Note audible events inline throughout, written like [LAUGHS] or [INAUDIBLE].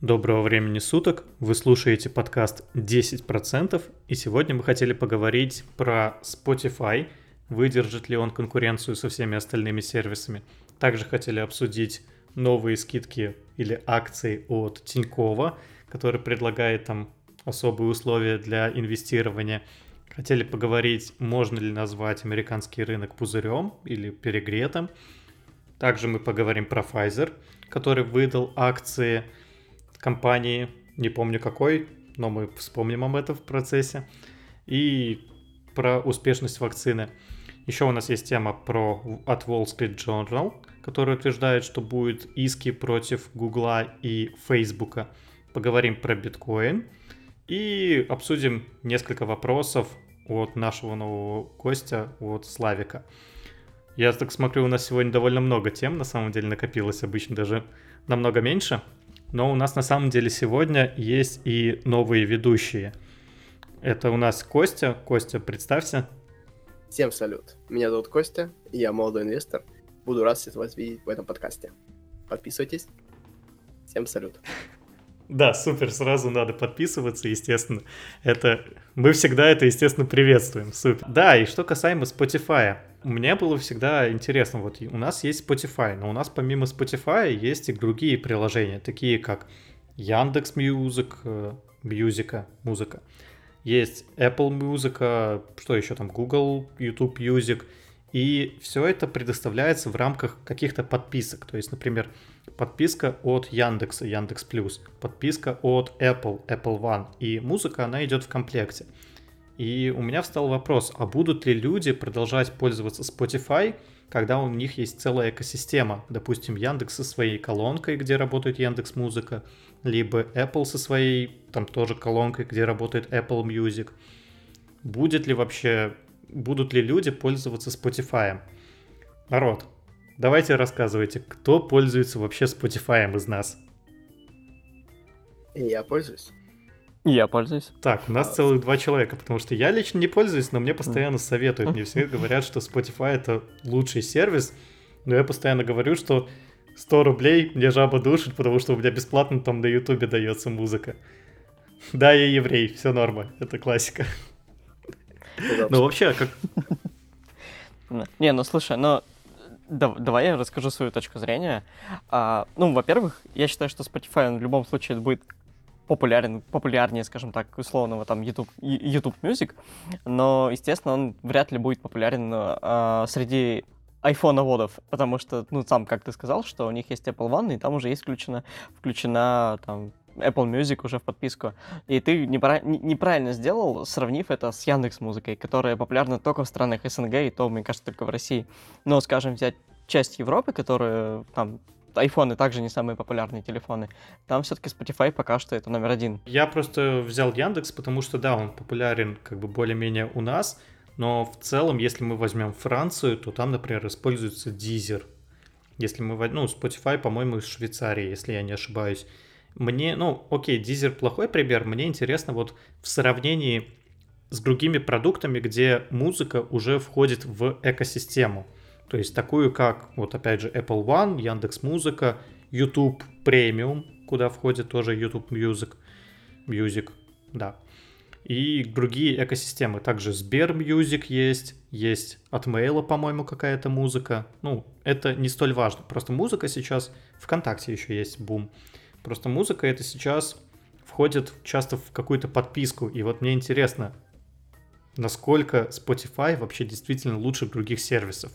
Доброго времени суток, вы слушаете подкаст 10%, и сегодня мы хотели поговорить про Spotify, выдержит ли он конкуренцию со всеми остальными сервисами. Также хотели обсудить новые скидки или акции от Тинькова, который предлагает там особые условия для инвестирования. Хотели поговорить, можно ли назвать американский рынок пузырем или перегретым. Также мы поговорим про Pfizer, который выдал акции – компании, не помню какой, но мы вспомним об этом в процессе, и про успешность вакцины. Еще у нас есть тема про от Wall Street Journal, который утверждает, что будет иски против Гугла и Фейсбука. Поговорим про биткоин и обсудим несколько вопросов от нашего нового гостя, от Славика. Я так смотрю, у нас сегодня довольно много тем, на самом деле накопилось обычно даже намного меньше. Но у нас на самом деле сегодня есть и новые ведущие. Это у нас Костя. Костя, представься. Всем салют. Меня зовут Костя, я молодой инвестор. Буду рад вас видеть в этом подкасте. Подписывайтесь. Всем салют. Да, супер, сразу надо подписываться, естественно. Это мы всегда это, естественно, приветствуем. Супер. Да, и что касаемо Spotify. Мне было всегда интересно, вот у нас есть Spotify, но у нас помимо Spotify есть и другие приложения, такие как Яндекс Music, Мьюзика, музыка. Есть Apple Music, что еще там, Google, YouTube Music. И все это предоставляется в рамках каких-то подписок. То есть, например, подписка от Яндекса, Яндекс Плюс, подписка от Apple, Apple One, и музыка, она идет в комплекте. И у меня встал вопрос, а будут ли люди продолжать пользоваться Spotify, когда у них есть целая экосистема, допустим, Яндекс со своей колонкой, где работает Яндекс Музыка, либо Apple со своей, там тоже колонкой, где работает Apple Music. Будет ли вообще, будут ли люди пользоваться Spotify? Народ, Давайте рассказывайте, кто пользуется вообще Spotify из нас? Я пользуюсь. Я пользуюсь. Так, у нас целых два человека, потому что я лично не пользуюсь, но мне постоянно советуют. Мне все говорят, что Spotify это лучший сервис, но я постоянно говорю, что 100 рублей мне жаба душит, потому что у меня бесплатно там на ютубе дается музыка. Да, я еврей, все норма, это классика. Ну вообще, как... Не, ну слушай, но да, давай я расскажу свою точку зрения. А, ну, во-первых, я считаю, что Spotify он в любом случае будет популярен, популярнее, скажем так, условного там YouTube, YouTube Music, но, естественно, он вряд ли будет популярен а, среди айфоноводов, потому что, ну, сам, как ты сказал, что у них есть Apple One, и там уже есть включена, включена там Apple Music уже в подписку. И ты неправильно сделал, сравнив это с Яндекс Музыкой, которая популярна только в странах СНГ, и то, мне кажется, только в России. Но, скажем, взять часть Европы, которая там айфоны также не самые популярные телефоны. Там все-таки Spotify пока что это номер один. Я просто взял Яндекс, потому что да, он популярен как бы более-менее у нас, но в целом, если мы возьмем Францию, то там, например, используется Deezer. Если мы ну, Spotify, по-моему, из Швейцарии, если я не ошибаюсь. Мне, ну, окей, Deezer плохой пример, мне интересно вот в сравнении с другими продуктами, где музыка уже входит в экосистему. То есть такую, как, вот опять же, Apple One, Яндекс Музыка, YouTube Premium, куда входит тоже YouTube Music, Music, да. И другие экосистемы. Также Сбер Music есть, есть от Mail, по-моему, какая-то музыка. Ну, это не столь важно. Просто музыка сейчас, ВКонтакте еще есть бум. Просто музыка это сейчас входит часто в какую-то подписку. И вот мне интересно, насколько Spotify вообще действительно лучше других сервисов.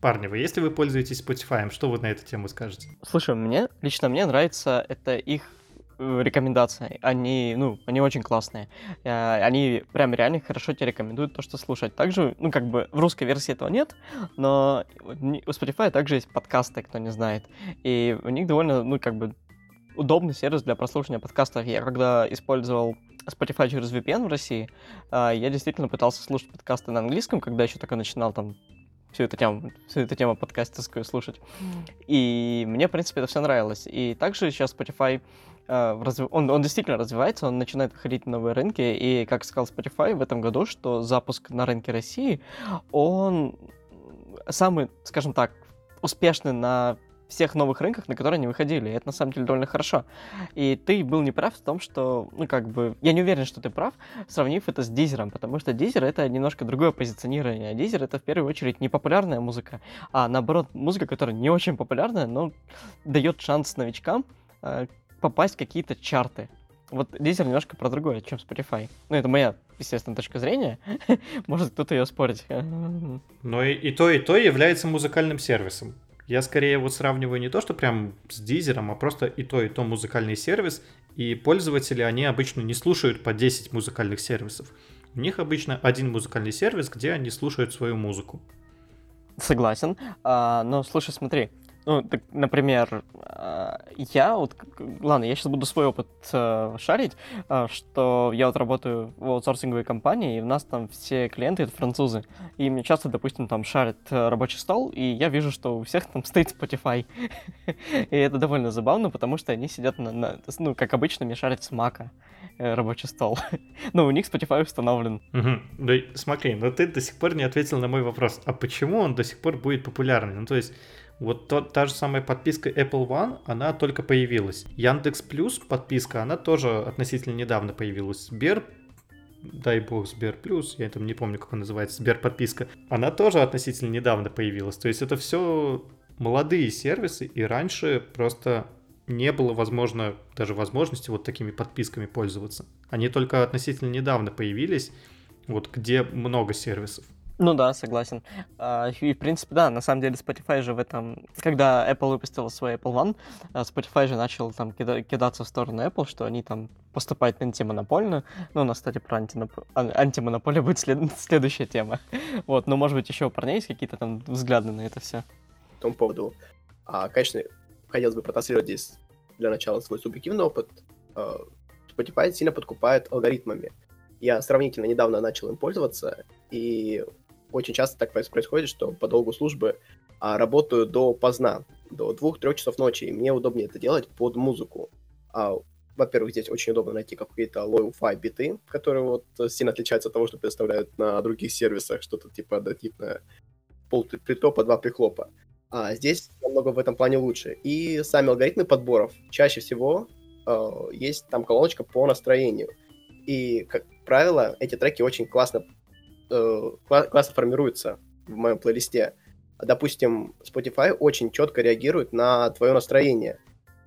Парни, вы если вы пользуетесь Spotify, что вы на эту тему скажете? Слушай, мне лично мне нравится это их э, рекомендации. Они, ну, они очень классные. Э, они прям реально хорошо тебе рекомендуют то, что слушать. Также, ну, как бы в русской версии этого нет, но у Spotify также есть подкасты, кто не знает. И у них довольно, ну, как бы удобный сервис для прослушивания подкастов. Я когда использовал Spotify через VPN в России, а, я действительно пытался слушать подкасты на английском, когда еще только начинал там всю эту тему, всю эту тему подкастерскую слушать. И мне, в принципе, это все нравилось. И также сейчас Spotify а, он, он действительно развивается, он начинает выходить на новые рынки, и, как сказал Spotify в этом году, что запуск на рынке России, он самый, скажем так, успешный на всех новых рынках, на которые они выходили. И это на самом деле довольно хорошо. И ты был неправ в том, что, ну, как бы, я не уверен, что ты прав, сравнив это с Дизером, потому что Дизер — это немножко другое позиционирование. А Дизер — это в первую очередь не популярная музыка, а наоборот, музыка, которая не очень популярная, но дает шанс новичкам э, попасть в какие-то чарты. Вот Deezer немножко про другое, чем Spotify. Ну, это моя, естественно, точка зрения. [LAUGHS] Может кто-то ее спорить. Но и, и то, и то является музыкальным сервисом. Я скорее вот сравниваю не то, что прям с Дизером, а просто и то, и то музыкальный сервис. И пользователи, они обычно не слушают по 10 музыкальных сервисов. У них обычно один музыкальный сервис, где они слушают свою музыку. Согласен. А, но слушай, смотри, ну, так, например, а, я вот, ладно, я сейчас буду свой опыт э, шарить, э, что я вот работаю в аутсорсинговой компании, и у нас там все клиенты это французы, и мне часто, допустим, там шарят э, рабочий стол, и я вижу, что у всех там [LAUGHS] стоит Spotify, и это довольно забавно, потому что они сидят на, на ну, как обычно, мне шарят с Мака э, рабочий стол, [LAUGHS] но у них Spotify установлен. Угу. Да, смотри, но ты до сих пор не ответил на мой вопрос, а почему он до сих пор будет популярный? Ну, то есть вот то, та же самая подписка Apple One, она только появилась. Яндекс Плюс подписка, она тоже относительно недавно появилась. Сбер дай бог, Сбер Плюс, я там не помню, как он называется, Сбер подписка, она тоже относительно недавно появилась. То есть это все молодые сервисы, и раньше просто не было, возможно, даже возможности вот такими подписками пользоваться. Они только относительно недавно появились, вот где много сервисов. Ну да, согласен. А, и, в принципе, да, на самом деле Spotify же в этом... Когда Apple выпустила свой Apple One, а, Spotify же начал там кида- кидаться в сторону Apple, что они там поступают антимонопольно. Ну, у нас, кстати, про антиноп... антимонополию будет след... [LAUGHS] следующая тема. Вот, но, может быть, еще у парней есть какие-то там взгляды на это все? По тому поводу. А, конечно, хотелось бы протестировать здесь для начала свой субъективный опыт. А, Spotify сильно подкупает алгоритмами. Я сравнительно недавно начал им пользоваться, и очень часто так происходит, что по долгу службы а, работаю до поздна, до двух-трех часов ночи, и мне удобнее это делать под музыку. А, во-первых, здесь очень удобно найти какие-то low-fi биты, которые вот сильно отличаются от того, что предоставляют на других сервисах, что-то типа однотипное, пол притопа, два прихлопа. А здесь намного в этом плане лучше. И сами алгоритмы подборов. Чаще всего э, есть там колоночка по настроению. И, как правило, эти треки очень классно э, классно формируется в моем плейлисте. Допустим, Spotify очень четко реагирует на твое настроение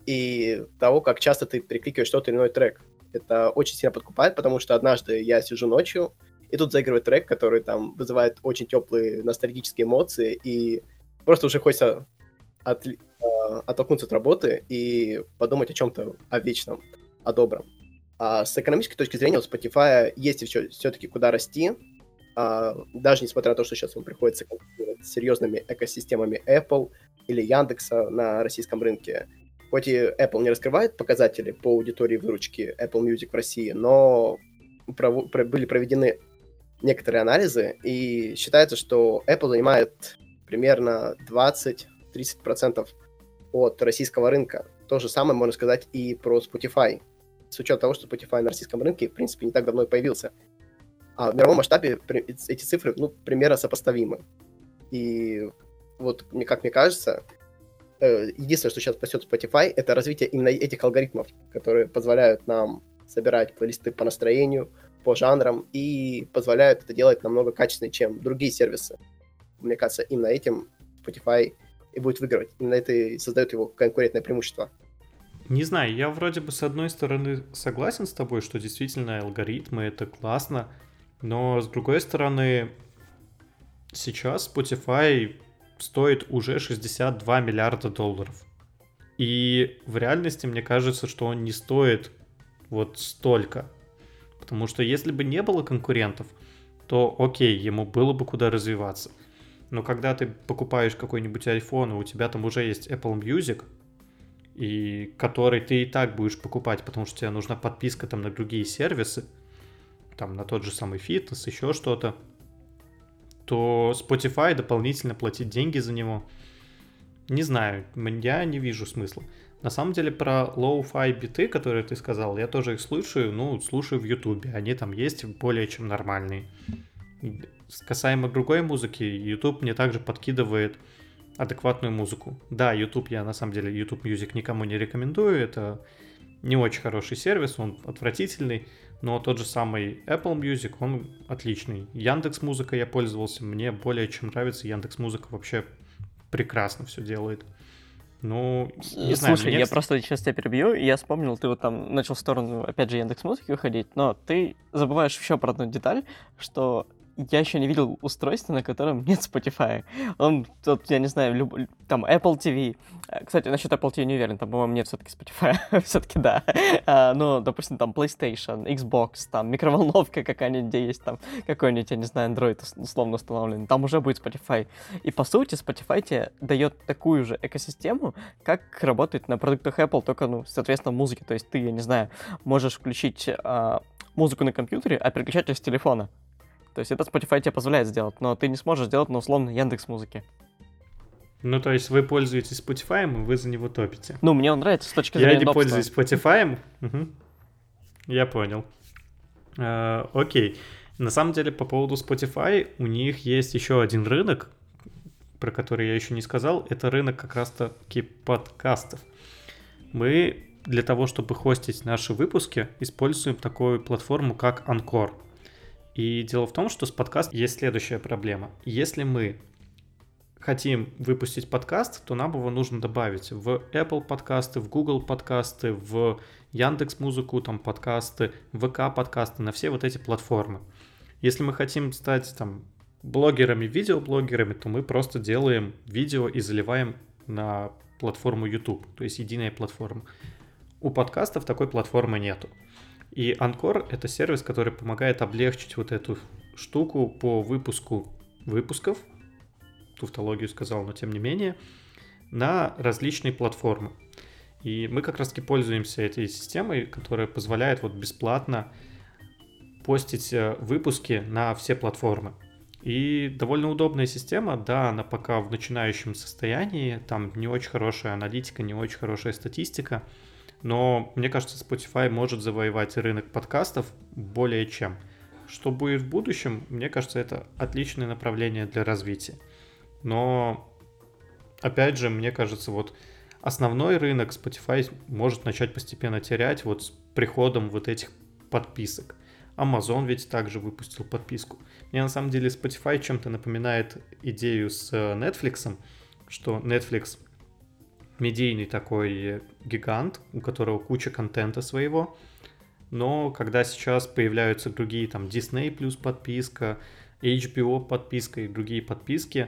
и того, как часто ты перекликиваешь тот или иной трек. Это очень сильно подкупает, потому что однажды я сижу ночью, и тут заигрывает трек, который там вызывает очень теплые ностальгические эмоции, и просто уже хочется от, э, оттолкнуться от работы и подумать о чем-то, о вечном, о добром. А с экономической точки зрения у Spotify есть все, все-таки куда расти, даже несмотря на то, что сейчас ему приходится конкурировать с серьезными экосистемами Apple или Яндекса на российском рынке. Хоть и Apple не раскрывает показатели по аудитории выручки Apple Music в России, но пров... были проведены некоторые анализы, и считается, что Apple занимает примерно 20-30% от российского рынка. То же самое можно сказать и про Spotify. С учетом того, что Spotify на российском рынке, в принципе, не так давно и появился. А в мировом масштабе эти цифры, ну, примерно сопоставимы. И вот, как мне кажется, э, единственное, что сейчас спасет Spotify, это развитие именно этих алгоритмов, которые позволяют нам собирать плейлисты по настроению, по жанрам и позволяют это делать намного качественнее, чем другие сервисы. Мне кажется, именно этим Spotify и будет выигрывать. Именно это и создает его конкурентное преимущество. Не знаю, я вроде бы с одной стороны согласен с тобой, что действительно алгоритмы это классно, но с другой стороны, сейчас Spotify стоит уже 62 миллиарда долларов. И в реальности мне кажется, что он не стоит вот столько. Потому что если бы не было конкурентов, то окей, ему было бы куда развиваться. Но когда ты покупаешь какой-нибудь iPhone, у тебя там уже есть Apple Music, и который ты и так будешь покупать, потому что тебе нужна подписка там на другие сервисы, там на тот же самый фитнес, еще что-то, то Spotify дополнительно платить деньги за него, не знаю, я не вижу смысла. На самом деле про low-fi биты, которые ты сказал, я тоже их слушаю, ну, слушаю в Ютубе, они там есть более чем нормальные. Касаемо другой музыки, YouTube мне также подкидывает адекватную музыку. Да, YouTube я на самом деле YouTube Music никому не рекомендую, это не очень хороший сервис, он отвратительный, но тот же самый Apple Music, он отличный. Яндекс Музыка я пользовался, мне более чем нравится. Яндекс Музыка вообще прекрасно все делает. Ну, не знаю, Слушай, мне... я просто сейчас тебя перебью, и я вспомнил, ты вот там начал в сторону, опять же, Яндекс Музыки выходить, но ты забываешь еще про одну деталь, что я еще не видел устройства, на котором нет Spotify. Он, тут, я не знаю, люб... там Apple TV. Э, кстати, насчет Apple TV не уверен, там, по-моему, нет все-таки Spotify. [LAUGHS] все-таки да. А, ну, допустим, там PlayStation, Xbox, там микроволновка какая-нибудь, где есть там какой-нибудь, я не знаю, Android условно установленный. Там уже будет Spotify. И, по сути, Spotify тебе дает такую же экосистему, как работает на продуктах Apple, только, ну, соответственно, в музыке. То есть ты, я не знаю, можешь включить а, музыку на компьютере, а переключать ее с телефона. То есть это Spotify тебе позволяет сделать, но ты не сможешь сделать на условно Яндекс Музыки. Ну, то есть вы пользуетесь Spotify, и вы за него топите. Ну, мне он нравится с точки зрения Я не удобства. пользуюсь Spotify. Угу. Я понял. А, окей. На самом деле, по поводу Spotify, у них есть еще один рынок, про который я еще не сказал. Это рынок как раз-таки подкастов. Мы для того, чтобы хостить наши выпуски, используем такую платформу, как Anchor. И дело в том, что с подкастом есть следующая проблема. Если мы хотим выпустить подкаст, то нам его нужно добавить в Apple подкасты, в Google подкасты, в Яндекс Музыку, там подкасты, ВК подкасты, на все вот эти платформы. Если мы хотим стать там блогерами, видеоблогерами, то мы просто делаем видео и заливаем на платформу YouTube, то есть единая платформа. У подкастов такой платформы нету. И Анкор — это сервис, который помогает облегчить вот эту штуку по выпуску выпусков, туфтологию сказал, но тем не менее, на различные платформы. И мы как раз-таки пользуемся этой системой, которая позволяет вот бесплатно постить э, выпуски на все платформы. И довольно удобная система, да, она пока в начинающем состоянии, там не очень хорошая аналитика, не очень хорошая статистика, но мне кажется, Spotify может завоевать рынок подкастов более чем. Что будет в будущем, мне кажется, это отличное направление для развития. Но, опять же, мне кажется, вот основной рынок Spotify может начать постепенно терять вот с приходом вот этих подписок. Amazon ведь также выпустил подписку. Мне на самом деле Spotify чем-то напоминает идею с э, Netflix, что Netflix медийный такой гигант, у которого куча контента своего, но когда сейчас появляются другие, там, Disney плюс подписка, HBO подписка и другие подписки,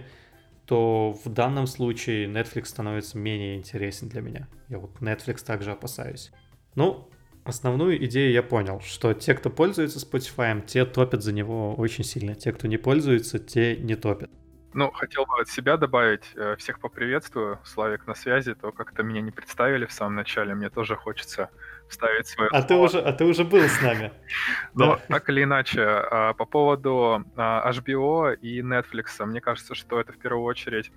то в данном случае Netflix становится менее интересен для меня. Я вот Netflix также опасаюсь. Ну, основную идею я понял, что те, кто пользуется Spotify, те топят за него очень сильно. Те, кто не пользуется, те не топят. Ну, хотел бы от себя добавить, э, всех поприветствую, Славик на связи, то как-то меня не представили в самом начале, мне тоже хочется вставить свое а слово. Ты уже, а ты уже был с нами. [LAUGHS] Ну, так или иначе, а, по поводу а, HBO и Netflix, мне кажется, что это в первую очередь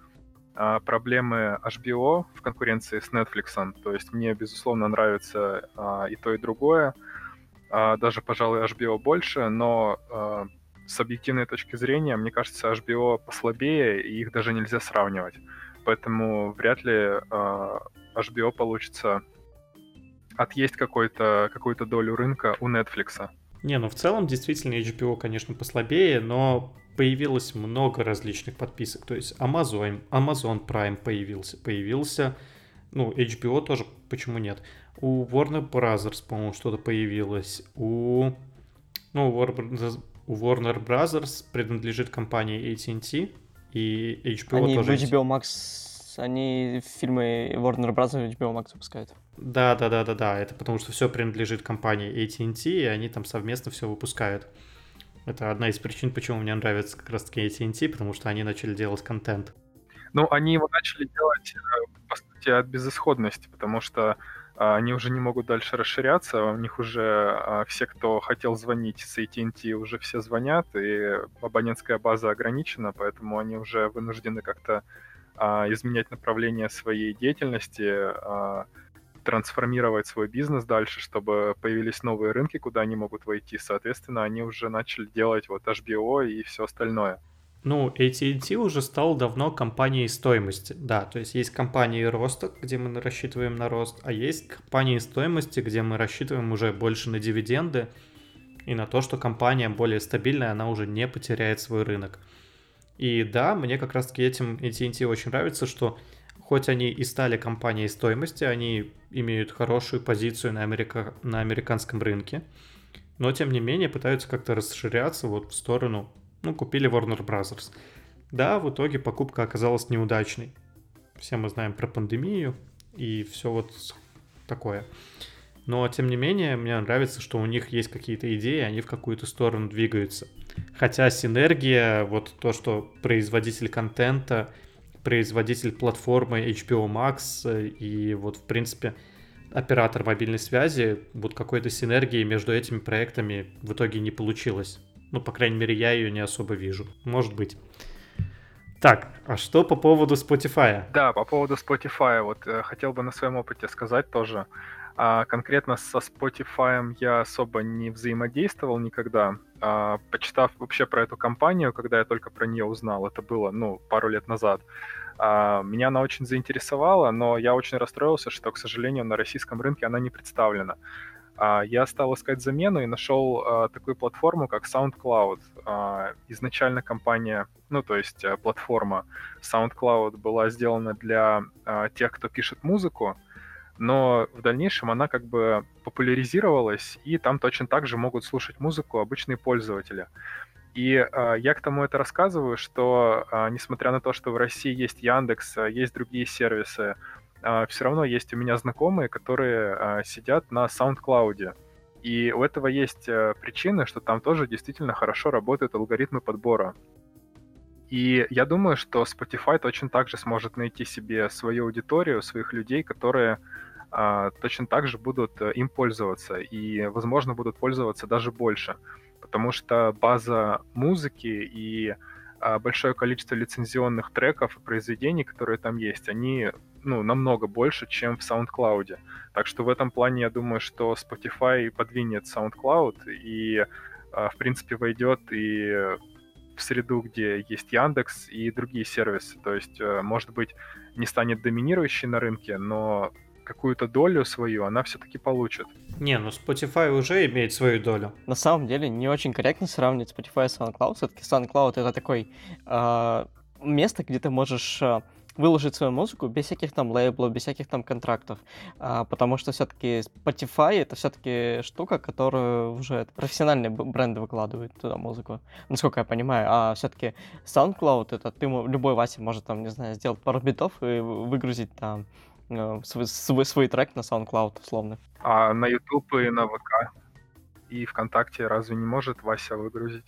а, проблемы HBO в конкуренции с Netflix. То есть мне, безусловно, нравится и то, и другое. Даже, пожалуй, HBO больше, но с объективной точки зрения, мне кажется, HBO послабее, и их даже нельзя сравнивать. Поэтому вряд ли э, а, HBO получится отъесть какую-то какую долю рынка у Netflix. Не, ну в целом действительно HBO, конечно, послабее, но появилось много различных подписок. То есть Amazon, Amazon Prime появился, появился, ну, HBO тоже, почему нет? У Warner Brothers, по-моему, что-то появилось. У, ну, Warner, Warner Brothers принадлежит компания AT&T, и HBO они тоже... Они HBO Max, они фильмы Warner Brothers и HBO Max выпускают. Да, да, да, да, да. Это потому что все принадлежит компании AT&T, и они там совместно все выпускают. Это одна из причин, почему мне нравится как раз-таки AT&T, потому что они начали делать контент. Ну, они его начали делать, э, по сути, от безысходности, потому что они уже не могут дальше расширяться, у них уже а, все, кто хотел звонить с AT&T, уже все звонят, и абонентская база ограничена, поэтому они уже вынуждены как-то а, изменять направление своей деятельности, трансформировать свой бизнес дальше, чтобы появились новые рынки, куда они могут войти. Соответственно, они уже начали делать вот HBO и все остальное. Ну, AT&T уже стал давно компанией стоимости, да, то есть есть компании роста, где мы рассчитываем на рост, а есть компании стоимости, где мы рассчитываем уже больше на дивиденды и на то, что компания более стабильная, она уже не потеряет свой рынок. И да, мне как раз-таки этим AT&T очень нравится, что хоть они и стали компанией стоимости, они имеют хорошую позицию на, Америка... на американском рынке, но тем не менее пытаются как-то расширяться вот в сторону ну, купили Warner Bros. Да, в итоге покупка оказалась неудачной. Все мы знаем про пандемию и все вот такое. Но, тем не менее, мне нравится, что у них есть какие-то идеи, они в какую-то сторону двигаются. Хотя синергия, вот то, что производитель контента, производитель платформы HBO Max э, и вот, в принципе, оператор мобильной связи, вот какой-то синергии между этими проектами в итоге не получилось. Ну, по крайней мере, я ее не особо вижу. Может быть. Так, а что по поводу Spotify? Да, по поводу Spotify, вот э, хотел бы на своем опыте сказать тоже. А, конкретно со Spotify я особо не взаимодействовал никогда. А, почитав вообще про эту компанию, когда я только про нее узнал, это было, ну, пару лет назад, а, меня она очень заинтересовала, но я очень расстроился, что, к сожалению, на российском рынке она не представлена. А, я стал искать замену и нашел а, такую платформу, как SoundCloud. А, изначально компания, ну, то есть платформа SoundCloud была сделана для тех, кто пишет музыку, но в дальнейшем она как бы популяризировалась, и там точно так же могут слушать музыку обычные пользователи. И э, я к тому это рассказываю, что э, несмотря на то, что в России есть Яндекс, есть другие сервисы, а, все равно есть у меня знакомые, которые а, сидят на SoundCloud. И у этого есть э, причины, что там тоже действительно хорошо работают алгоритмы подбора. И я думаю, что Spotify точно так же сможет найти себе свою аудиторию, своих людей, которые а, точно так же будут э, им пользоваться и, возможно, будут пользоваться даже больше. Потому что база музыки и большое количество лицензионных треков и произведений, которые там есть, они ну, намного больше, чем в SoundCloud. Так что в этом плане я думаю, что Spotify подвинет SoundCloud и, а, в принципе, войдет и в среду, где есть Яндекс и другие сервисы. То есть, э, может быть, не станет доминирующей на рынке, но какую-то долю свою она все-таки получит. Не, ну Spotify уже имеет свою долю. На самом деле не очень корректно сравнивать Spotify с SoundCloud. Все-таки SoundCloud это такой э, место, где ты можешь э, выложить свою музыку без всяких там лейблов, без всяких там контрактов. А, потому что все-таки Spotify это все-таки штука, которую уже профессиональные бренды выкладывают туда музыку. Насколько я понимаю. А все-таки SoundCloud это ты любой Вася может там, не знаю, сделать пару битов и выгрузить там э, свой, свой, свой трек на SoundCloud, условно. А на YouTube и на ВК и ВКонтакте разве не может Вася выгрузить?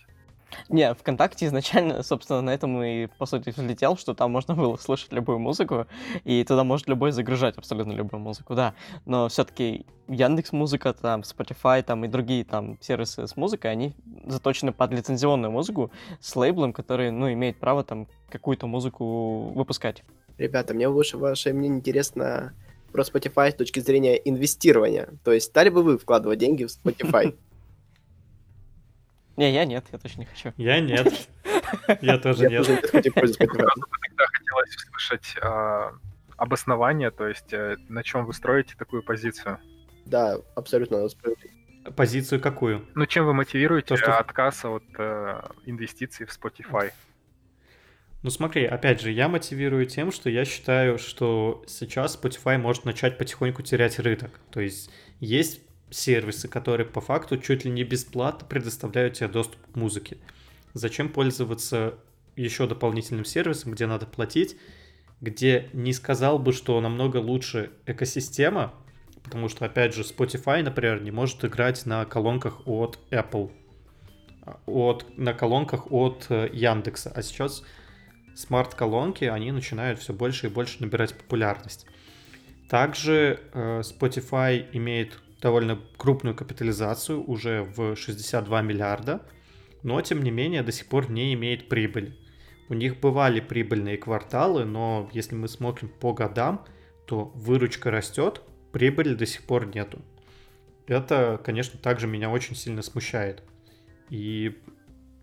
Не, ВКонтакте изначально, [LAUGHS] собственно, на этом и, по сути, взлетел, что там можно было слышать любую музыку, и туда может любой загружать абсолютно любую музыку, да. Но все-таки Яндекс Музыка, там, Spotify, там и другие там сервисы с музыкой, они заточены под лицензионную музыку с лейблом, который, ну, имеет право там какую-то музыку выпускать. Ребята, мне больше ваше мнение интересно про Spotify с точки зрения инвестирования. То есть стали бы вы вкладывать деньги в [LAUGHS] Spotify? Не, я нет, я точно не хочу. Я нет. Я [LAUGHS] тоже нет. Тогда хотелось услышать а, обоснование, то есть э, на чем вы строите такую позицию. Да, абсолютно Позицию какую? Ну, чем вы мотивируете То, что... отказ от э, инвестиций в Spotify? Ну смотри, опять же, я мотивирую тем, что я считаю, что сейчас Spotify может начать потихоньку терять рынок. То есть есть сервисы, которые по факту чуть ли не бесплатно предоставляют тебе доступ к музыке. Зачем пользоваться еще дополнительным сервисом, где надо платить, где не сказал бы, что намного лучше экосистема, потому что, опять же, Spotify, например, не может играть на колонках от Apple, от, на колонках от э, Яндекса, а сейчас смарт-колонки, они начинают все больше и больше набирать популярность. Также э, Spotify имеет довольно крупную капитализацию, уже в 62 миллиарда, но тем не менее до сих пор не имеет прибыли. У них бывали прибыльные кварталы, но если мы смотрим по годам, то выручка растет, прибыли до сих пор нету. Это, конечно, также меня очень сильно смущает. И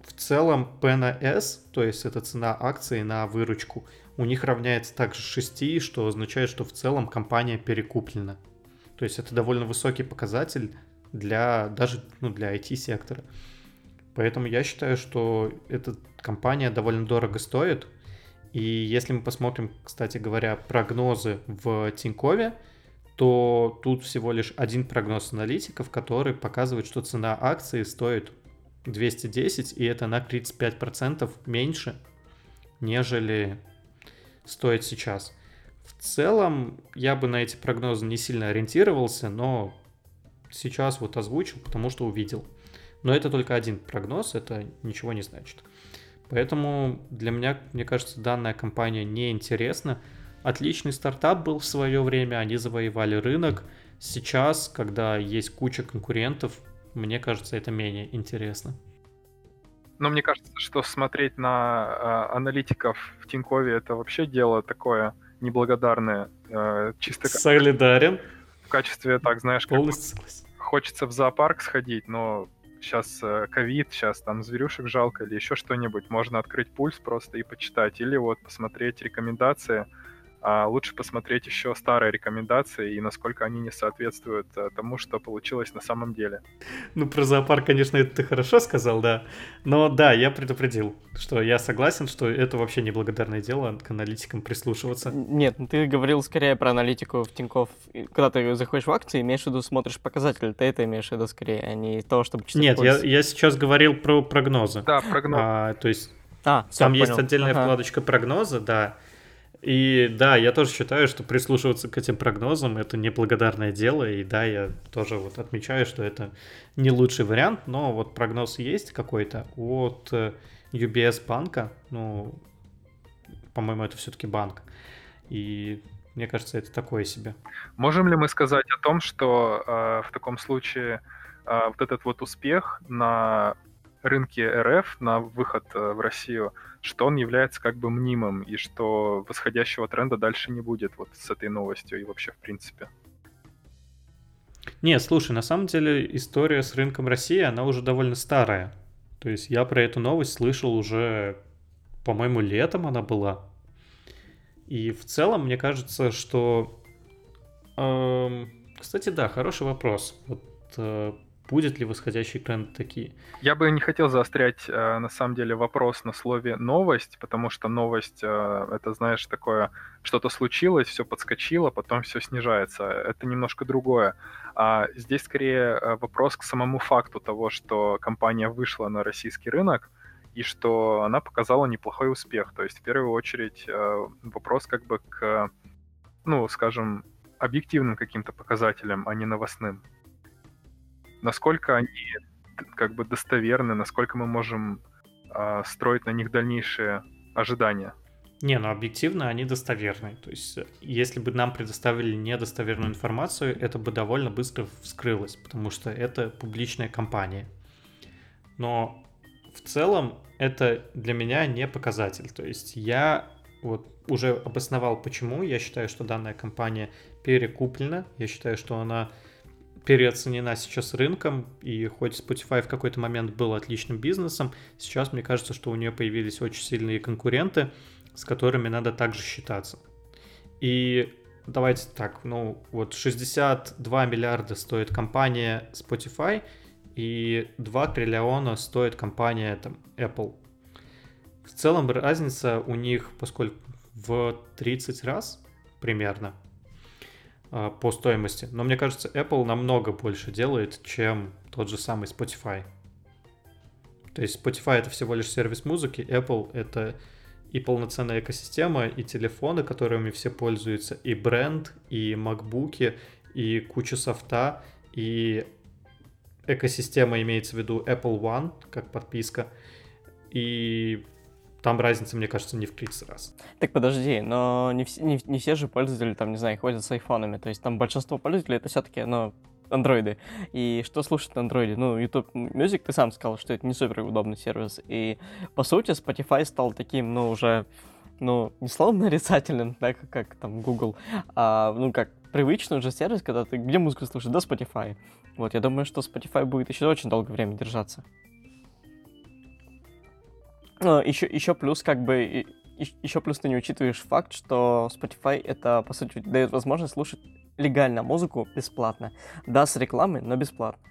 в целом P на S, то есть это цена акции на выручку, у них равняется также 6, что означает, что в целом компания перекуплена. То есть это довольно высокий показатель для даже ну, для IT-сектора. Поэтому я считаю, что эта компания довольно дорого стоит. И если мы посмотрим, кстати говоря, прогнозы в Тинькове, то тут всего лишь один прогноз аналитиков, который показывает, что цена акции стоит 210, и это на 35% меньше, нежели стоит сейчас. В целом, я бы на эти прогнозы не сильно ориентировался, но сейчас вот озвучил, потому что увидел. Но это только один прогноз, это ничего не значит. Поэтому для меня, мне кажется, данная компания неинтересна. Отличный стартап был в свое время, они завоевали рынок. Сейчас, когда есть куча конкурентов, мне кажется, это менее интересно. Но мне кажется, что смотреть на э, аналитиков в Тинькове это вообще дело такое неблагодарное. Э, чисто Солидарен. В качестве, так, знаешь, как хочется в зоопарк сходить, но сейчас э, ковид, сейчас там зверюшек жалко или еще что-нибудь, можно открыть пульс просто и почитать, или вот посмотреть рекомендации а лучше посмотреть еще старые рекомендации и насколько они не соответствуют э, тому, что получилось на самом деле. Ну, про зоопарк, конечно, это ты хорошо сказал, да. Но да, я предупредил, что я согласен, что это вообще неблагодарное дело к аналитикам прислушиваться. Нет, ну ты говорил скорее про аналитику в Тинькофф. Когда ты заходишь в акции, имеешь в виду, смотришь показатели, ты это имеешь в виду скорее, а не то, чтобы читать Нет, я, я сейчас говорил про прогнозы. Да, прогнозы. А, то есть а, там есть отдельная ага. вкладочка прогноза, да. И да, я тоже считаю, что прислушиваться к этим прогнозам это неблагодарное дело. И да, я тоже вот отмечаю, что это не лучший вариант, но вот прогноз есть какой-то от э, UBS банка. Ну, по-моему, это все-таки банк. И мне кажется, это такое себе. Можем ли мы сказать о том, что э, в таком случае э, вот этот вот успех на рынке РФ, на выход э, в Россию – что он является как бы мнимым, и что восходящего тренда дальше не будет вот с этой новостью и вообще в принципе. Не, слушай, на самом деле история с рынком России, она уже довольно старая. То есть я про эту новость слышал уже, по-моему, летом она была. И в целом, мне кажется, что... Эм, кстати, да, хороший вопрос. Вот э, будет ли восходящий тренд такие? Я бы не хотел заострять, э, на самом деле, вопрос на слове «новость», потому что новость э, — это, знаешь, такое, что-то случилось, все подскочило, потом все снижается. Это немножко другое. А здесь скорее э, вопрос к самому факту того, что компания вышла на российский рынок, и что она показала неплохой успех. То есть, в первую очередь, вопрос как бы к, ну, скажем, объективным каким-то показателям, а не новостным насколько они как бы достоверны, насколько мы можем э, строить на них дальнейшие ожидания. Не, ну объективно они достоверны. То есть, если бы нам предоставили недостоверную информацию, это бы довольно быстро вскрылось, потому что это публичная компания. Но в целом это для меня не показатель. То есть я вот уже обосновал, почему я считаю, что данная компания перекуплена. Я считаю, что она переоценена сейчас рынком, и хоть Spotify в какой-то момент был отличным бизнесом, сейчас мне кажется, что у нее появились очень сильные конкуренты, с которыми надо также считаться. И давайте так, ну вот 62 миллиарда стоит компания Spotify, и 2 триллиона стоит компания там, Apple. В целом разница у них, поскольку в 30 раз примерно, по стоимости. Но мне кажется, Apple намного больше делает, чем тот же самый Spotify. То есть Spotify это всего лишь сервис музыки, Apple это и полноценная экосистема, и телефоны, которыми все пользуются, и бренд, и макбуки, и куча софта, и экосистема имеется в виду Apple One, как подписка, и там разница, мне кажется, не в 30 раз. Так подожди, но не, все, не, не все же пользователи, там, не знаю, ходят с айфонами. То есть там большинство пользователей это все-таки, ну, андроиды. И что слушать на андроиде? Ну, YouTube Music, ты сам сказал, что это не супер удобный сервис. И, по сути, Spotify стал таким, ну, уже, ну, не словно нарицательным, [LAUGHS] да, как, как там Google, а, ну, как привычный уже сервис, когда ты где музыку слушаешь? Да, Spotify. Вот, я думаю, что Spotify будет еще очень долгое время держаться. Еще, еще плюс как бы еще плюс ты не учитываешь факт, что Spotify это, по сути, дает возможность слушать легально музыку бесплатно. Да, с рекламой, но бесплатно.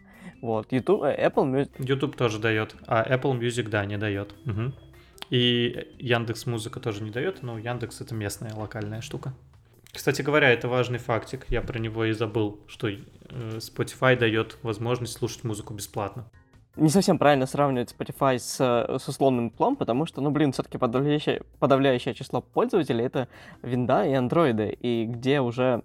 Вот, YouTube, э, Apple Music... YouTube тоже дает, а Apple Music, да, не дает. Угу. И Яндекс Музыка тоже не дает, но Яндекс это местная локальная штука. Кстати говоря, это важный фактик, я про него и забыл, что э, Spotify дает возможность слушать музыку бесплатно не совсем правильно сравнивать Spotify с, с условным плом, потому что, ну, блин, все-таки подавляющее, подавляющее число пользователей это винда и андроиды, и где уже,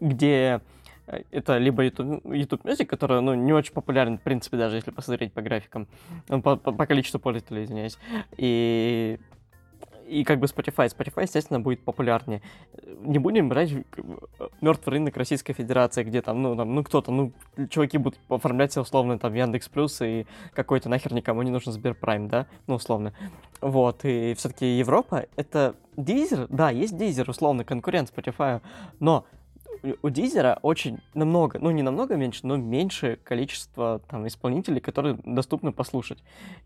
где э, это либо YouTube, YouTube Music, который, ну, не очень популярен, в принципе, даже если посмотреть по графикам, по, по, по количеству пользователей, извиняюсь, и и как бы Spotify. Spotify, естественно, будет популярнее. Не будем брать мертвый рынок Российской Федерации, где там, ну, там, ну, кто-то, ну, чуваки будут оформлять себе условно там Яндекс Плюс и какой-то нахер никому не нужен Сберпрайм, да, ну, условно. Вот, и все-таки Европа, это Дизер, да, есть Дизер, условно, конкурент Spotify, но у Дизера очень намного, ну не намного меньше, но меньше количество там исполнителей, которые доступны послушать.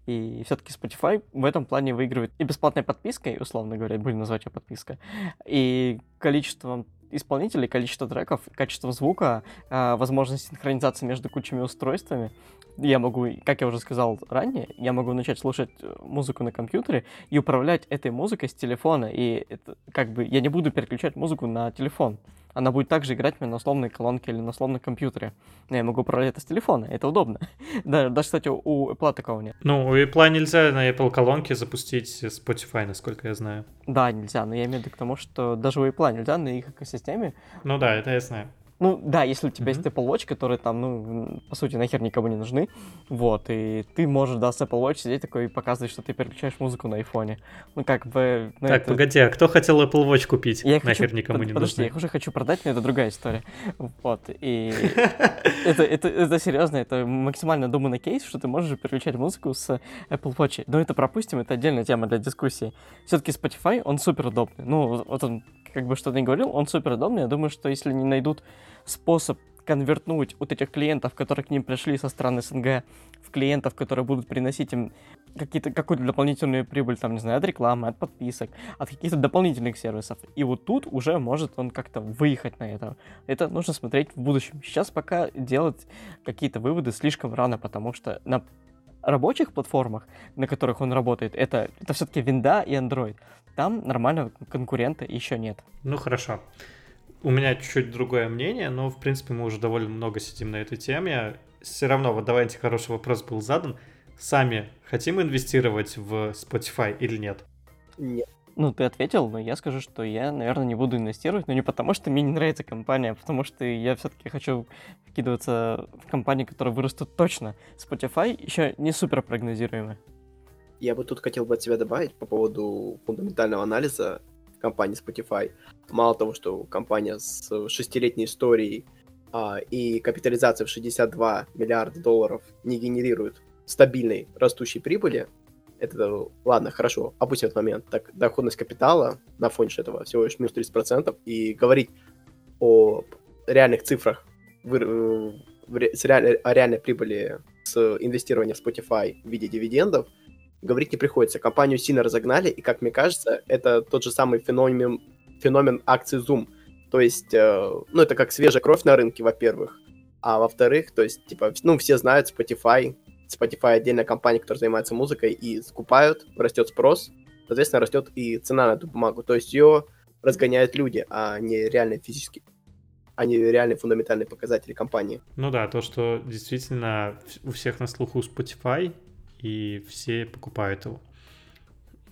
И все-таки Spotify в этом плане выигрывает и бесплатной подпиской, условно говоря, будем называть ее подписка, и количеством исполнителей, количество треков, качество звука, а, возможность синхронизации между кучами устройствами. Я могу, как я уже сказал ранее, я могу начать слушать э, музыку на компьютере и управлять этой музыкой с телефона. И это, как бы я не буду переключать музыку на телефон она будет также играть мне на условной колонке или на условном компьютере. Я могу управлять это с телефона, это удобно. [LAUGHS] да, даже, кстати, у Apple такого нет. Ну, у Apple нельзя на Apple колонке запустить Spotify, насколько я знаю. Да, нельзя, но я имею в виду к тому, что даже у Apple нельзя на их экосистеме. Ну да, это я знаю. Ну, да, если у тебя mm-hmm. есть Apple Watch, которые там, ну, по сути, нахер никому не нужны, вот, и ты можешь, да, с Apple Watch сидеть такой и показывать, что ты переключаешь музыку на айфоне. Ну, как бы... Ну, так, это... погоди, а кто хотел Apple Watch купить? Я нахер хочу... никому Под, не подожди, нужны. я их уже хочу продать, но это другая история. Вот, и [LAUGHS] это, это, это серьезно, это максимально думанный кейс, что ты можешь переключать музыку с Apple Watch. Но это пропустим, это отдельная тема для дискуссии. Все-таки Spotify, он супер удобный. Ну, вот он, как бы что-то не говорил, он супер удобный. Я думаю, что если не найдут способ конвертнуть вот этих клиентов, которые к ним пришли со стороны СНГ, в клиентов, которые будут приносить им какие-то, какую-то дополнительную прибыль, там, не знаю, от рекламы, от подписок, от каких-то дополнительных сервисов. И вот тут уже может он как-то выехать на это. Это нужно смотреть в будущем. Сейчас пока делать какие-то выводы слишком рано, потому что на рабочих платформах, на которых он работает, это, это все-таки винда и Android. Там нормального конкурента еще нет. Ну хорошо. У меня чуть-чуть другое мнение, но, в принципе, мы уже довольно много сидим на этой теме. Все равно, вот давайте, хороший вопрос был задан. Сами хотим инвестировать в Spotify или нет? Нет. Ну, ты ответил, но я скажу, что я, наверное, не буду инвестировать, но не потому, что мне не нравится компания, а потому что я все-таки хочу вкидываться в компании, которые вырастут точно. Spotify еще не супер прогнозируемый. Я бы тут хотел бы от тебя добавить по поводу фундаментального анализа компании Spotify. Мало того, что компания с шестилетней историей а, и капитализацией в 62 миллиарда долларов не генерирует стабильной растущей прибыли, это, ладно, хорошо, опустим этот момент. Так, доходность капитала на фоне этого всего лишь минус 30%, и говорить о реальных цифрах реаль, о реальной прибыли с инвестирования в Spotify в виде дивидендов – говорить не приходится. Компанию сильно разогнали, и, как мне кажется, это тот же самый феномен, феномен акций Zoom. То есть, э, ну, это как свежая кровь на рынке, во-первых. А во-вторых, то есть, типа, ну, все знают Spotify. Spotify отдельная компания, которая занимается музыкой, и скупают, растет спрос, соответственно, растет и цена на эту бумагу. То есть ее разгоняют люди, а не реальные физические а не реальные фундаментальные показатели компании. Ну да, то, что действительно у всех на слуху Spotify, и все покупают его.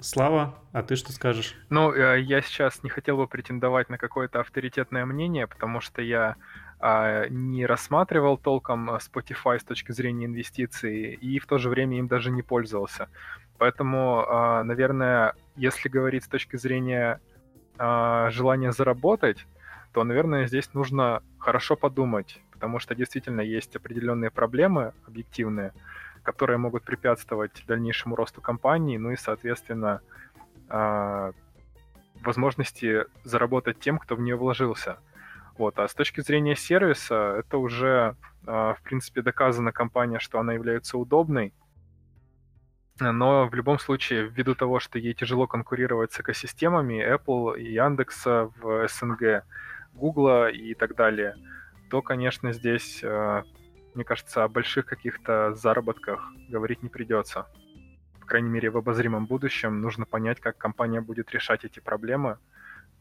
Слава, а ты что скажешь? Ну, э, я сейчас не хотел бы претендовать на какое-то авторитетное мнение, потому что я а, не рассматривал толком э, Spotify с точки зрения инвестиций и в то же время им даже не пользовался. Поэтому, а, наверное, если говорить с точки зрения а, желания заработать, то, наверное, здесь нужно хорошо подумать, потому что действительно есть определенные проблемы объективные, которые могут препятствовать дальнейшему росту компании, ну и, соответственно, а, возможности заработать тем, кто в нее вложился. Вот. А с точки зрения сервиса, это уже, а, в принципе, доказана компания, что она является удобной. но в любом случае, ввиду того, что ей тяжело конкурировать с экосистемами Apple и Яндекса в СНГ, Гугла и так далее, то, конечно, здесь, э, мне кажется, о больших каких-то заработках говорить не придется. По крайней мере, в обозримом будущем нужно понять, как компания будет решать эти проблемы.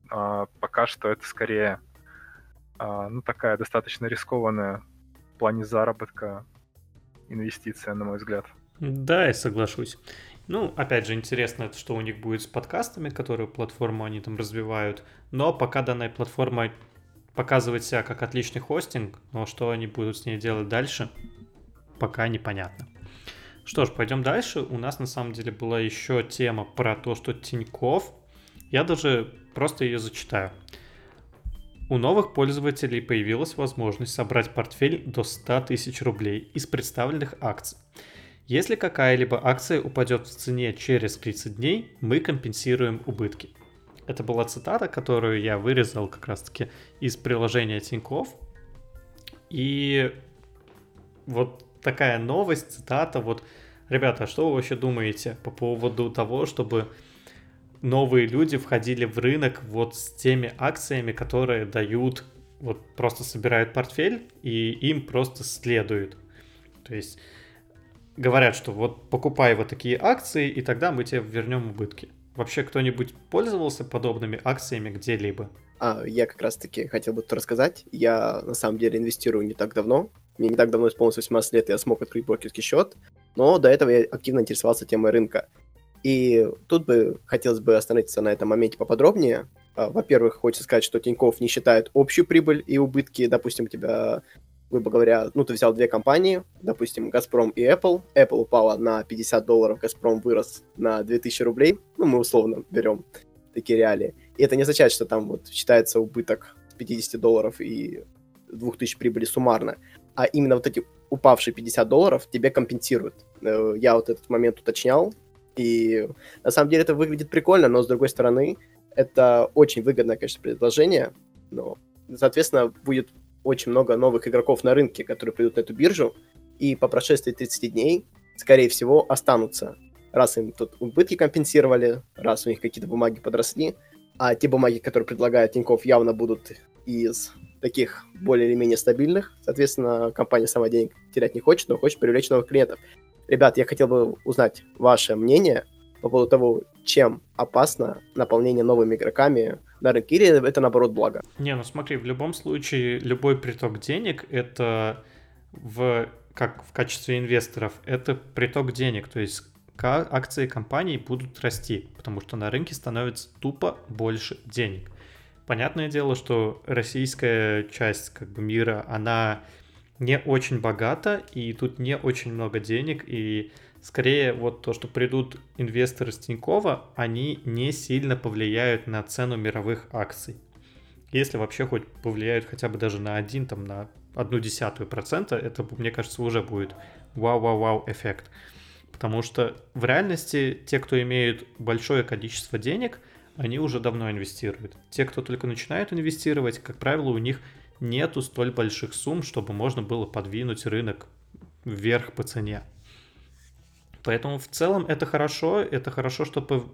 А, пока что это скорее а, ну, такая достаточно рискованная в плане заработка инвестиция, на мой взгляд. Да, я соглашусь. Ну, опять же, интересно, что у них будет с подкастами, которые платформу они там развивают. Но пока данная платформа показывает себя как отличный хостинг, но что они будут с ней делать дальше, пока непонятно. Что ж, пойдем дальше. У нас на самом деле была еще тема про то, что Тиньков. Я даже просто ее зачитаю. У новых пользователей появилась возможность собрать портфель до 100 тысяч рублей из представленных акций. Если какая-либо акция упадет в цене через 30 дней, мы компенсируем убытки. Это была цитата, которую я вырезал как раз-таки из приложения Тиньков. И вот такая новость, цитата, вот, ребята, что вы вообще думаете по поводу того, чтобы новые люди входили в рынок вот с теми акциями, которые дают, вот просто собирают портфель и им просто следуют. То есть говорят, что вот покупай вот такие акции, и тогда мы тебе вернем убытки. Вообще кто-нибудь пользовался подобными акциями где-либо? А, я как раз-таки хотел бы тут рассказать. Я на самом деле инвестирую не так давно. Мне не так давно исполнилось 18 лет, и я смог открыть брокерский счет. Но до этого я активно интересовался темой рынка. И тут бы хотелось бы остановиться на этом моменте поподробнее. А, во-первых, хочется сказать, что Тиньков не считает общую прибыль и убытки. Допустим, у тебя грубо говоря, ну, ты взял две компании, допустим, Газпром и Apple. Apple упала на 50 долларов, Газпром вырос на 2000 рублей. Ну, мы условно берем такие реалии. И это не означает, что там вот считается убыток 50 долларов и 2000 прибыли суммарно. А именно вот эти упавшие 50 долларов тебе компенсируют. Э, я вот этот момент уточнял. И на самом деле это выглядит прикольно, но с другой стороны, это очень выгодное, конечно, предложение. Но, соответственно, будет очень много новых игроков на рынке, которые придут на эту биржу, и по прошествии 30 дней, скорее всего, останутся. Раз им тут убытки компенсировали, раз у них какие-то бумаги подросли, а те бумаги, которые предлагает Тинькофф, явно будут из таких более или менее стабильных. Соответственно, компания сама денег терять не хочет, но хочет привлечь новых клиентов. Ребят, я хотел бы узнать ваше мнение по поводу того, чем опасно наполнение новыми игроками на рынке, или это наоборот благо? Не, ну смотри, в любом случае любой приток денег это в как в качестве инвесторов, это приток денег, то есть акции компаний будут расти, потому что на рынке становится тупо больше денег. Понятное дело, что российская часть как бы мира, она не очень богата, и тут не очень много денег, и Скорее, вот то, что придут инвесторы с Тинькова, они не сильно повлияют на цену мировых акций. Если вообще хоть повлияют хотя бы даже на один, там, на одну десятую процента, это, мне кажется, уже будет вау-вау-вау эффект. Потому что в реальности те, кто имеют большое количество денег, они уже давно инвестируют. Те, кто только начинает инвестировать, как правило, у них нету столь больших сумм, чтобы можно было подвинуть рынок вверх по цене. Поэтому в целом это хорошо, это хорошо, что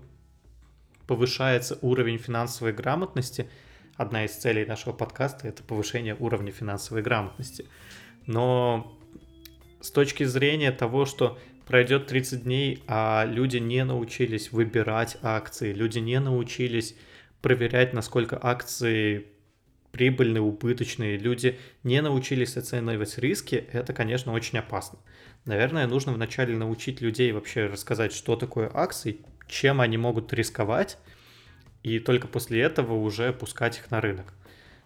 повышается уровень финансовой грамотности. Одна из целей нашего подкаста — это повышение уровня финансовой грамотности. Но с точки зрения того, что пройдет 30 дней, а люди не научились выбирать акции, люди не научились проверять, насколько акции прибыльные, убыточные, люди не научились оценивать риски, это, конечно, очень опасно. Наверное, нужно вначале научить людей вообще рассказать, что такое акции, чем они могут рисковать, и только после этого уже пускать их на рынок.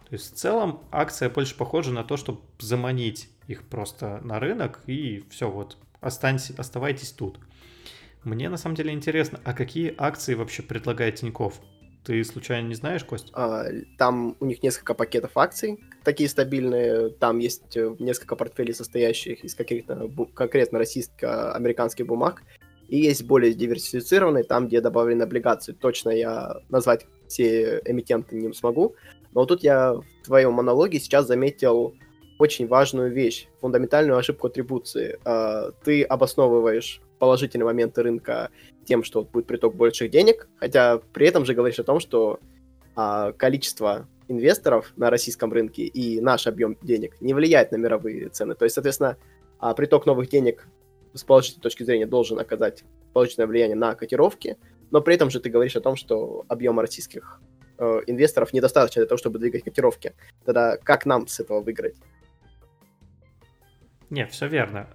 То есть в целом акция больше похожа на то, чтобы заманить их просто на рынок, и все, вот, останьтесь, оставайтесь тут. Мне на самом деле интересно, а какие акции вообще предлагает Тиньков? Ты случайно не знаешь, Кость? А, там у них несколько пакетов акций, такие стабильные. Там есть э, несколько портфелей, состоящих из каких-то конкретно российско-американских бумаг. И есть более диверсифицированные, там, где добавлены облигации. Точно я назвать все эмитенты не смогу. Но тут я в твоем монологе сейчас заметил очень важную вещь, фундаментальную ошибку атрибуции. Э, ты обосновываешь положительные моменты рынка тем, что будет приток больших денег, хотя при этом же говоришь о том, что э, количество инвесторов на российском рынке и наш объем денег не влияет на мировые цены. То есть, соответственно, а приток новых денег с положительной точки зрения должен оказать положительное влияние на котировки, но при этом же ты говоришь о том, что объем российских э, инвесторов недостаточно для того, чтобы двигать котировки. Тогда как нам с этого выиграть? Не, все верно.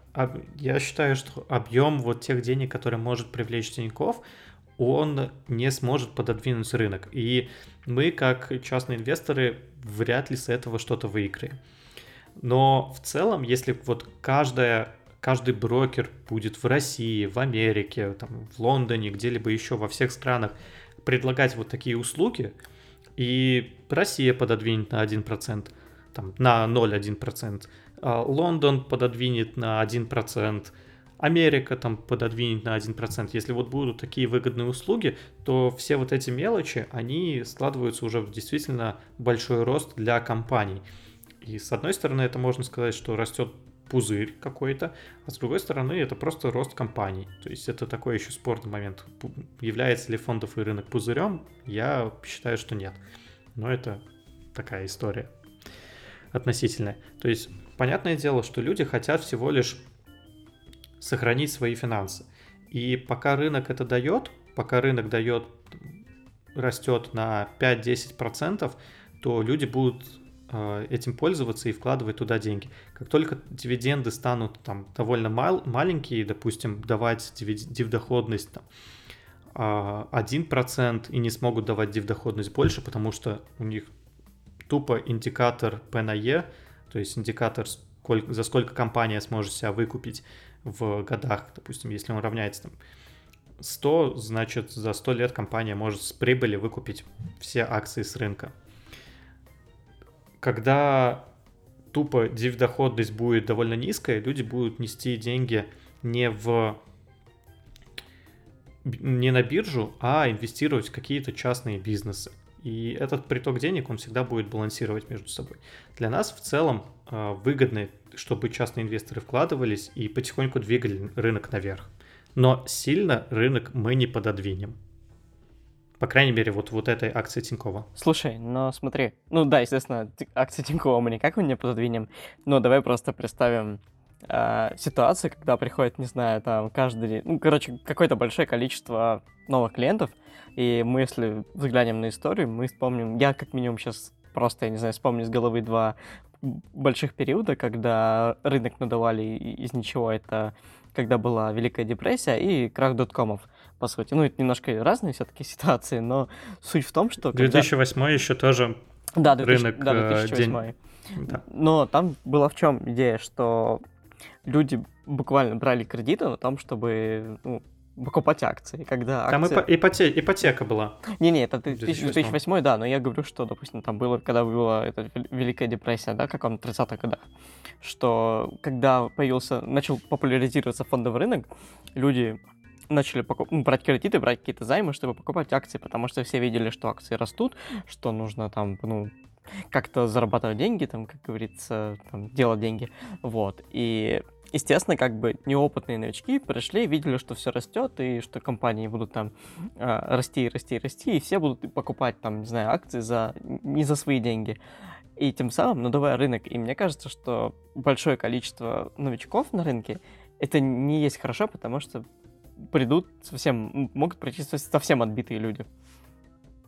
Я считаю, что объем вот тех денег, которые может привлечь Тиньков, он не сможет пододвинуть рынок. И мы, как частные инвесторы, вряд ли с этого что-то выиграем. Но в целом, если вот каждая, каждый брокер будет в России, в Америке, там, в Лондоне, где-либо еще во всех странах предлагать вот такие услуги, и Россия пододвинет на 1%, там, на 0,1%, а Лондон пододвинет на 1%, Америка там пододвинет на 1%. Если вот будут такие выгодные услуги, то все вот эти мелочи, они складываются уже в действительно большой рост для компаний. И с одной стороны, это можно сказать, что растет пузырь какой-то, а с другой стороны, это просто рост компаний. То есть это такой еще спорный момент. Является ли фондовый рынок пузырем? Я считаю, что нет. Но это такая история относительная. То есть понятное дело, что люди хотят всего лишь сохранить свои финансы. И пока рынок это дает, пока рынок дает, растет на 5-10%, то люди будут э, этим пользоваться и вкладывать туда деньги. Как только дивиденды станут там довольно мал, маленькие, допустим, давать дивдоходность там, 1% а, и не смогут давать дивдоходность больше, потому что у них тупо индикатор P на E, то есть индикатор, сколько, за сколько компания сможет себя выкупить, в годах, допустим, если он равняется там 100, значит за 100 лет компания может с прибыли выкупить все акции с рынка. Когда тупо дивдоходность будет довольно низкая, люди будут нести деньги не в не на биржу, а инвестировать в какие-то частные бизнесы. И этот приток денег, он всегда будет балансировать между собой. Для нас в целом э, выгодно чтобы частные инвесторы вкладывались и потихоньку двигали рынок наверх. Но сильно рынок мы не пододвинем. По крайней мере, вот, вот этой акции Тинькова. Слушай, но смотри. Ну да, естественно, акции Тинькова мы никак не пододвинем. Но давай просто представим э, ситуацию, когда приходит, не знаю, там каждый... Ну, короче, какое-то большое количество новых клиентов. И мы, если взглянем на историю, мы вспомним... Я как минимум сейчас просто, я не знаю, вспомню с головы два больших периода, когда рынок надавали из ничего, это когда была Великая депрессия и крах доткомов, по сути. Ну, это немножко разные все-таки [LAUGHS] ситуации, но суть в том, что... 2008 когда... еще тоже да, 2000, рынок да, 2008. Э, день... Да. Но там была в чем идея, что люди буквально брали кредиты на том, чтобы ну, покупать акции, когда Там акция... ипоте... ипотека была. Не-не, это 2008. 2008, да, но я говорю, что, допустим, там было, когда была эта Великая депрессия, да, как он, 30-х годах, что когда появился, начал популяризироваться фондовый рынок, люди начали покуп... ну, брать кредиты, брать какие-то займы, чтобы покупать акции, потому что все видели, что акции растут, что нужно там, ну, как-то зарабатывать деньги, там, как говорится, там, делать деньги, вот, и естественно, как бы неопытные новички пришли, видели, что все растет, и что компании будут там э, расти, расти, расти, и все будут покупать там, не знаю, акции за, не за свои деньги. И тем самым надувая рынок. И мне кажется, что большое количество новичков на рынке это не есть хорошо, потому что придут совсем, могут прийти совсем отбитые люди.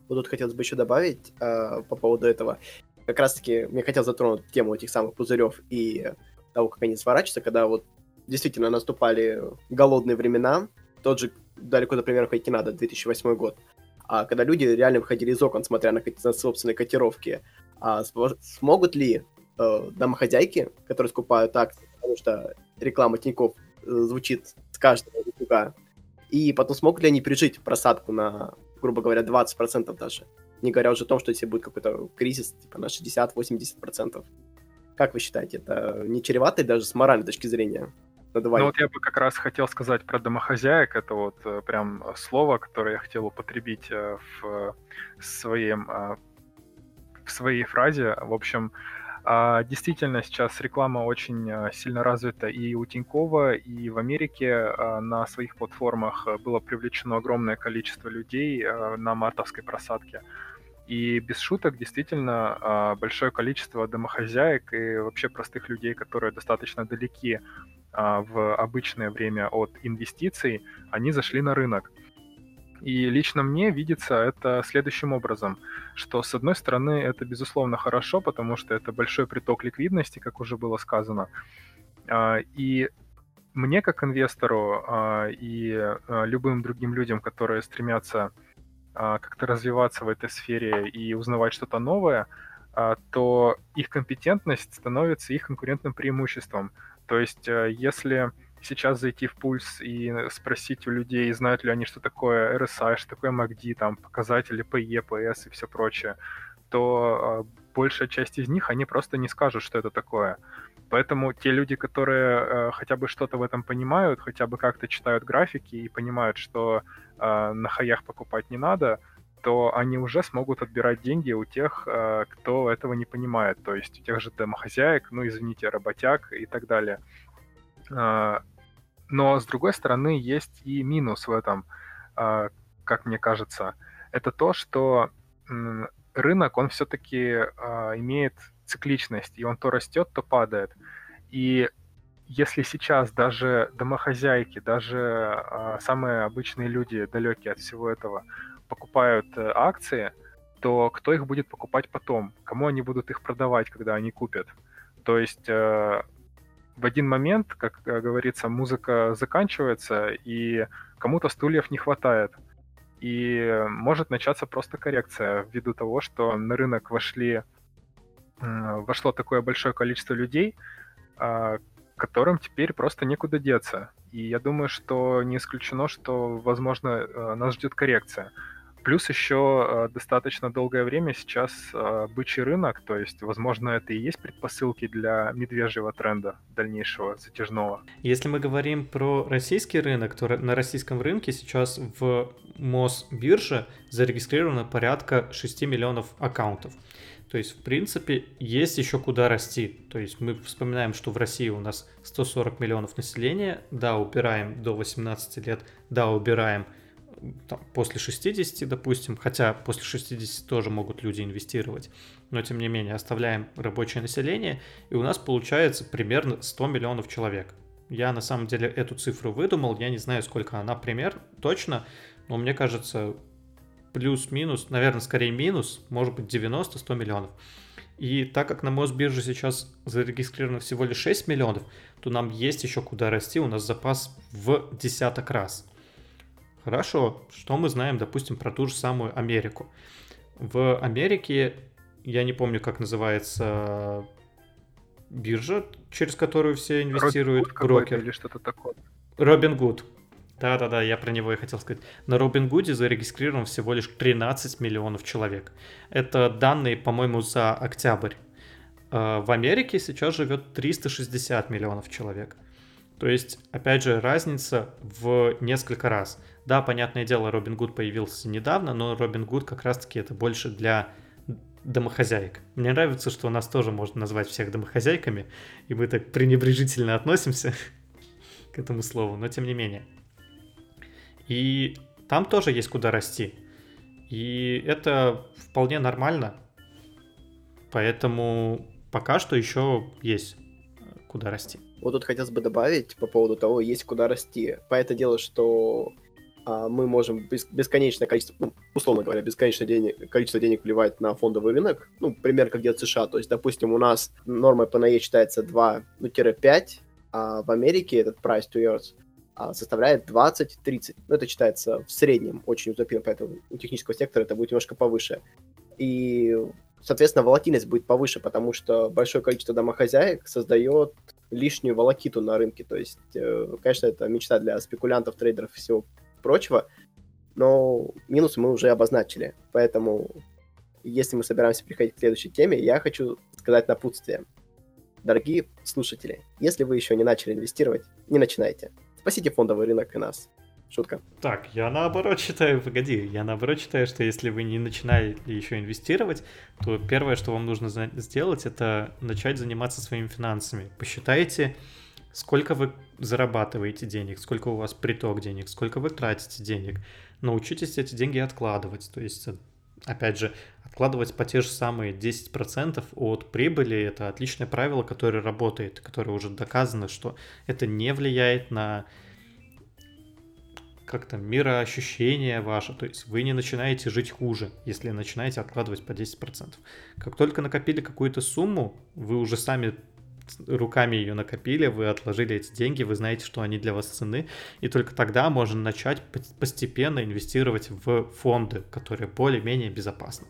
Вот тут хотелось бы еще добавить э, по поводу этого. Как раз-таки мне хотелось затронуть тему этих самых пузырев и того, как они сворачиваются, когда вот действительно наступали голодные времена, тот же, далеко, например, ходить не надо, 2008 год, а когда люди реально выходили из окон, смотря на, на собственные котировки, а смогут ли э, домохозяйки, которые скупают акции, потому что реклама Тинькофф э, звучит с каждого утюга, и потом смогут ли они пережить просадку на, грубо говоря, 20% даже, не говоря уже о том, что если будет какой-то кризис типа на 60-80%. Как вы считаете, это не чревато даже с моральной точки зрения? Ну вот я бы как раз хотел сказать про домохозяек. Это вот э, прям слово, которое я хотел употребить э, в, своем, э, в своей фразе. В общем, А, действительно, сейчас реклама очень сильно развита и у Тинькова, и в Америке а, на своих платформах было привлечено огромное количество людей на мартовской просадке. И без шуток, действительно, большое количество домохозяек и вообще простых людей, которые достаточно далеки в обычное время от инвестиций, они зашли на рынок. И лично мне видится это следующим образом, что с одной стороны это безусловно хорошо, потому что это большой приток ликвидности, как уже было сказано. А, и мне как инвестору а, и а, любым другим людям, которые стремятся как-то развиваться в этой сфере и узнавать что-то новое, то их компетентность становится их конкурентным преимуществом. То есть если сейчас зайти в пульс и спросить у людей, знают ли они, что такое RSI, что такое MACD, там, показатели PE, PS и все прочее, то э, большая часть из них, они просто не скажут, что это такое. Поэтому те люди, которые э, хотя бы что-то в этом понимают, хотя бы как-то читают графики и понимают, что э, на хаях покупать не надо, то они уже смогут отбирать деньги у тех, э, кто этого не понимает, то есть у тех же домохозяек, ну, извините, работяг и так далее. А, но, с другой стороны, есть и минус в этом, а, как мне кажется. Это то, что рынок, он все-таки а, имеет цикличность, и он то растет, то падает. И если сейчас даже домохозяйки, даже самые обычные люди, далекие от всего этого, покупают э, акции, то кто их будет покупать потом? Кому они будут их продавать, когда они купят? То есть э, в один момент, как э, говорится, музыка заканчивается, и кому-то стульев не хватает. И может начаться просто коррекция ввиду того, что на рынок вошли, вошло такое большое количество людей, а, которым теперь просто некуда деться. И я думаю, что не исключено, что, возможно, э, нас ждет коррекция. Плюс еще э, достаточно долгое время сейчас э, бычий рынок, то есть, возможно, это и есть предпосылки для медвежьего тренда дальнейшего, затяжного. Если мы говорим про российский рынок, то на российском рынке сейчас в Мосбирже зарегистрировано порядка 6 миллионов аккаунтов. То есть, в принципе, есть еще куда расти. То есть мы вспоминаем, что в России у нас 140 миллионов населения, да, убираем до 18 лет, да, убираем там, после 60, допустим, хотя после 60 тоже могут люди инвестировать, но тем не менее оставляем рабочее население, и у нас получается примерно 100 миллионов человек. Я на самом деле эту цифру выдумал, я не знаю, сколько она пример точно, но мне кажется, плюс-минус, наверное, скорее минус, может быть 90-100 миллионов. И так как на Мосбирже сейчас зарегистрировано всего лишь 6 миллионов, то нам есть еще куда расти, у нас запас в десяток раз. Хорошо, что мы знаем, допустим, про ту же самую Америку? В Америке, я не помню, как называется биржа, через которую все инвестируют, брокер. Или что-то такое. Робин Гуд. Да-да-да, я про него и хотел сказать. На Робин Гуде зарегистрирован всего лишь 13 миллионов человек. Это данные, по-моему, за октябрь. Э, в Америке сейчас живет 360 миллионов человек. То есть, опять же, разница в несколько раз. Да, понятное дело, Робин Гуд появился недавно, но Робин Гуд как раз-таки это больше для домохозяек. Мне нравится, что у нас тоже можно назвать всех домохозяйками, и мы так пренебрежительно относимся [LAUGHS] к этому слову, но тем не менее. И там тоже есть куда расти. И это вполне нормально. Поэтому пока что еще есть куда расти. Вот тут хотелось бы добавить по поводу того, есть куда расти. По это дело, что а, мы можем бес, бесконечное количество, ну, условно говоря, бесконечное денег, количество денег вливать на фондовый рынок, ну, примерно как делает США. То есть, допустим, у нас норма ПНЕ считается 2, ну, 5, а в Америке этот price to а, составляет 20-30. Ну, это считается в среднем очень утопично, поэтому у технического сектора это будет немножко повыше. И, соответственно, волатильность будет повыше, потому что большое количество домохозяек создает лишнюю волокиту на рынке. То есть, э, конечно, это мечта для спекулянтов, трейдеров и всего прочего, но минус мы уже обозначили. Поэтому, если мы собираемся переходить к следующей теме, я хочу сказать напутствие. Дорогие слушатели, если вы еще не начали инвестировать, не начинайте. Спасите фондовый рынок и нас. Шутка. Так, я наоборот [LAUGHS] считаю, погоди, я наоборот считаю, что если вы не начинали еще инвестировать, то первое, что вам нужно сделать, это начать заниматься своими финансами. Посчитайте, сколько вы зарабатываете денег, сколько у вас приток денег, сколько вы тратите денег. Научитесь эти деньги откладывать. То есть, опять же, откладывать по те же самые 10% от прибыли – это отличное правило, которое работает, которое уже доказано, что это не влияет на как-то мироощущение ваше, то есть вы не начинаете жить хуже, если начинаете откладывать по 10%. Как только накопили какую-то сумму, вы уже сами руками ее накопили, вы отложили эти деньги, вы знаете, что они для вас цены, и только тогда можно начать постепенно инвестировать в фонды, которые более-менее безопасны.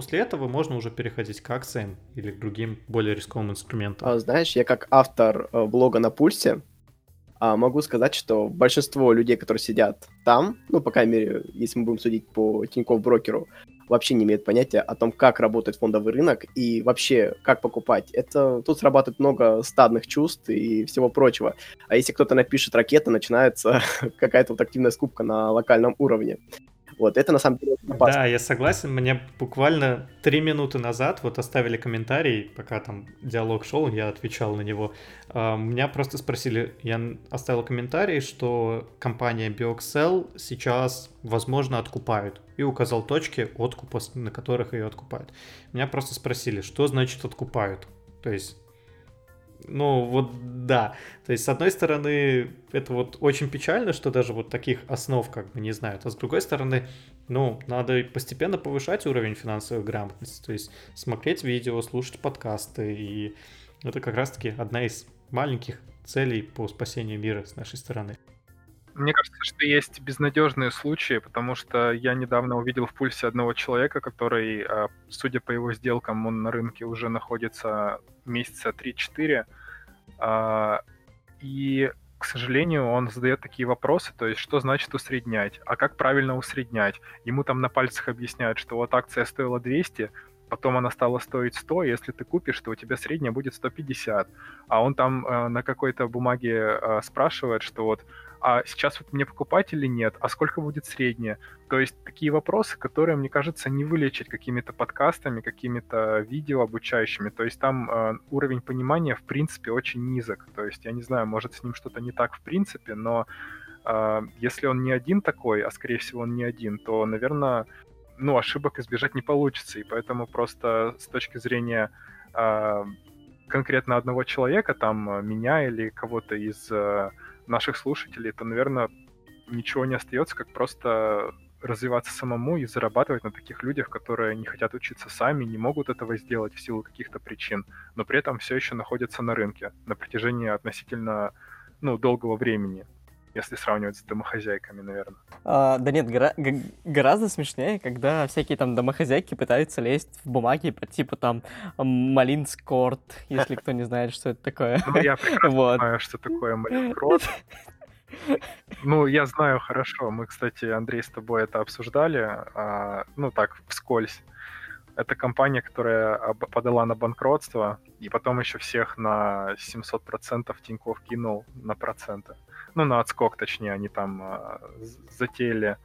После этого можно уже переходить к акциям или к другим более рисковым инструментам. А, знаешь, я как автор э, блога на пульсе а могу сказать, что большинство людей, которые сидят там, ну, по крайней мере, если мы будем судить по Тинькофф брокеру, вообще не имеют понятия о том, как работает фондовый рынок и вообще как покупать. Это тут срабатывает много стадных чувств и всего прочего. А если кто-то напишет ракета, начинается [LAUGHS] какая-то вот активная скупка на локальном уровне. Вот, это на самом деле опасно. Да, я согласен. Мне буквально три минуты назад вот оставили комментарий, пока там диалог шел, я отвечал на него. Uh, меня просто спросили, я оставил комментарий, что компания BioXL сейчас, возможно, откупают. И указал точки откупа, на которых ее откупают. Меня просто спросили, что значит откупают? То есть ну, вот да. То есть, с одной стороны, это вот очень печально, что даже вот таких основ как бы не знают. А с другой стороны, ну, надо постепенно повышать уровень финансовой грамотности. То есть, смотреть видео, слушать подкасты. И это как раз-таки одна из маленьких целей по спасению мира с нашей стороны. Мне кажется, что есть безнадежные случаи, потому что я недавно увидел в пульсе одного человека, который, а, судя по его сделкам, он на рынке уже находится месяца 3-4. А, и, к сожалению, он задает такие вопросы, то есть что значит усреднять, а как правильно усреднять. Ему там на пальцах объясняют, что вот акция стоила 200, потом она стала стоить 100, если ты купишь, то у тебя средняя будет 150. А он там э, на какой-то бумаге э, спрашивает, что вот а сейчас вот мне покупать или нет, а сколько будет среднее. То есть такие вопросы, которые, мне кажется, не вылечить какими-то подкастами, какими-то видео обучающими. То есть там э, уровень понимания, в принципе, очень низок. То есть я не знаю, может с ним что-то не так в принципе, но э, если он не один такой, а скорее всего он не один, то, наверное, ну, ошибок избежать не получится. И поэтому просто с точки зрения э, конкретно одного человека, там, э, меня или кого-то из э, наших слушателей, то, наверное, ничего не остается, как просто развиваться самому и зарабатывать на таких людях, которые не хотят учиться сами, не могут этого сделать в силу каких-то причин, но при этом все еще находятся на рынке на протяжении относительно ну, долгого времени если сравнивать с домохозяйками, наверное. А, да нет, гора- гораздо смешнее, когда всякие там домохозяйки пытаются лезть в бумаги по типу там Малинскорт, если кто не знает, что это такое. Ну, я прекрасно [LAUGHS] вот. знаю, что такое Малинскорт. Ну, я знаю хорошо. Мы, кстати, Андрей, с тобой это обсуждали, а, ну так, вскользь. Это компания, которая подала на банкротство, и потом еще всех на 700% Тинькофф кинул на проценты ну, на отскок, точнее, они там а, затеяли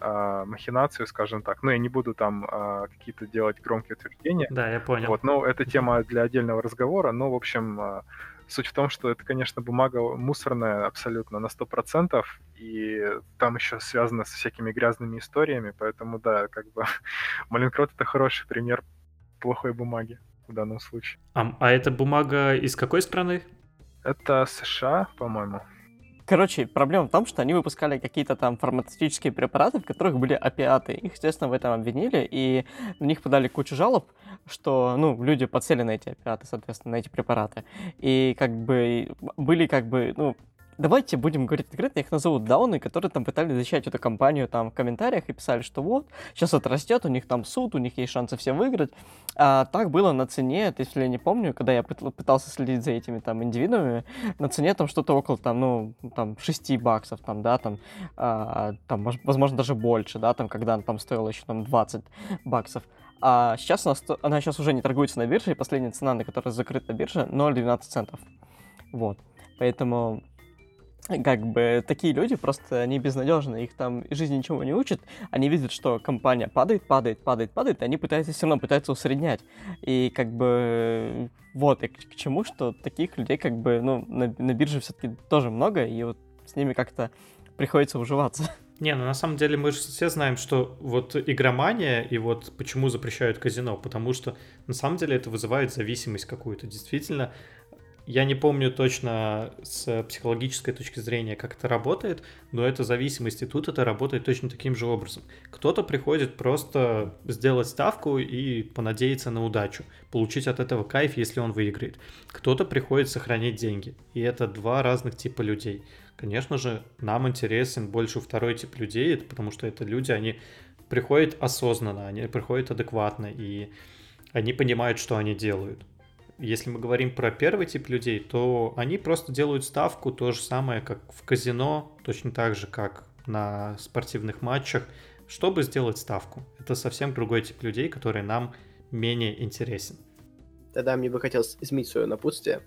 а, махинацию, скажем так. Ну, я не буду там а, какие-то делать громкие утверждения. Да, я понял. Вот, но это тема для отдельного разговора. Но, в общем, а, суть в том, что это, конечно, бумага мусорная абсолютно на 100%, и там еще связано со всякими грязными историями, поэтому, да, как бы [LAUGHS] Маленкрот — это хороший пример плохой бумаги в данном случае. А, а эта бумага из какой страны? Это США, по-моему. Короче, проблема в том, что они выпускали какие-то там фармацевтические препараты, в которых были опиаты. Их, естественно, в этом обвинили, и на них подали кучу жалоб, что, ну, люди подсели на эти опиаты, соответственно, на эти препараты. И как бы были как бы, ну, давайте будем говорить открыто, их назовут дауны, которые там пытались защищать эту компанию там в комментариях и писали, что вот, сейчас это растет, у них там суд, у них есть шансы все выиграть. А так было на цене, если я не помню, когда я пытался следить за этими там индивидуумами, на цене там что-то около там, ну, там 6 баксов, там, да, там, а, там, возможно, даже больше, да, там, когда она там стоила еще там 20 баксов. А сейчас она, она сейчас уже не торгуется на бирже, и последняя цена, на которой закрыта биржа, 0,12 центов. Вот. Поэтому как бы такие люди просто они безнадежны, их там жизнь ничего не учит, они видят, что компания падает, падает, падает, падает, и они пытаются все равно пытаются усреднять. И как бы вот, и к, к чему, что таких людей как бы, ну, на, на бирже все-таки тоже много, и вот с ними как-то приходится уживаться. [LAUGHS] Не, ну на самом деле мы же все знаем, что вот игромания и вот почему запрещают казино, потому что на самом деле это вызывает зависимость какую-то. Действительно, я не помню точно с психологической точки зрения, как это работает, но это зависимость, и тут это работает точно таким же образом. Кто-то приходит просто сделать ставку и понадеяться на удачу, получить от этого кайф, если он выиграет. Кто-то приходит сохранить деньги, и это два разных типа людей. Конечно же, нам интересен больше второй тип людей, потому что это люди, они приходят осознанно, они приходят адекватно, и они понимают, что они делают если мы говорим про первый тип людей, то они просто делают ставку то же самое, как в казино, точно так же, как на спортивных матчах, чтобы сделать ставку. Это совсем другой тип людей, который нам менее интересен. Тогда мне бы хотелось изменить свое напутствие.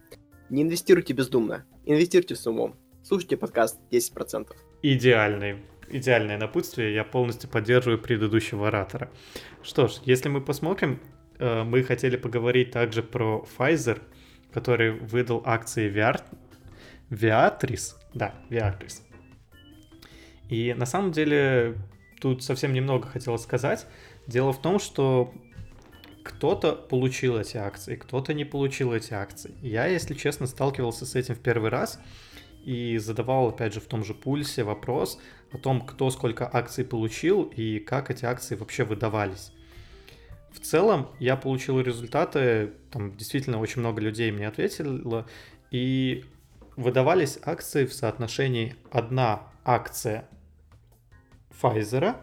Не инвестируйте бездумно, инвестируйте с умом. Слушайте подкаст 10%. Идеальный идеальное напутствие, я полностью поддерживаю предыдущего оратора. Что ж, если мы посмотрим, мы хотели поговорить также про Pfizer, который выдал акции Viart... Viatris. Да, Viatris. И на самом деле тут совсем немного хотелось сказать. Дело в том, что кто-то получил эти акции, кто-то не получил эти акции. Я, если честно, сталкивался с этим в первый раз и задавал, опять же, в том же пульсе вопрос о том, кто сколько акций получил и как эти акции вообще выдавались. В целом я получил результаты, там действительно очень много людей мне ответило, и выдавались акции в соотношении одна акция Pfizer,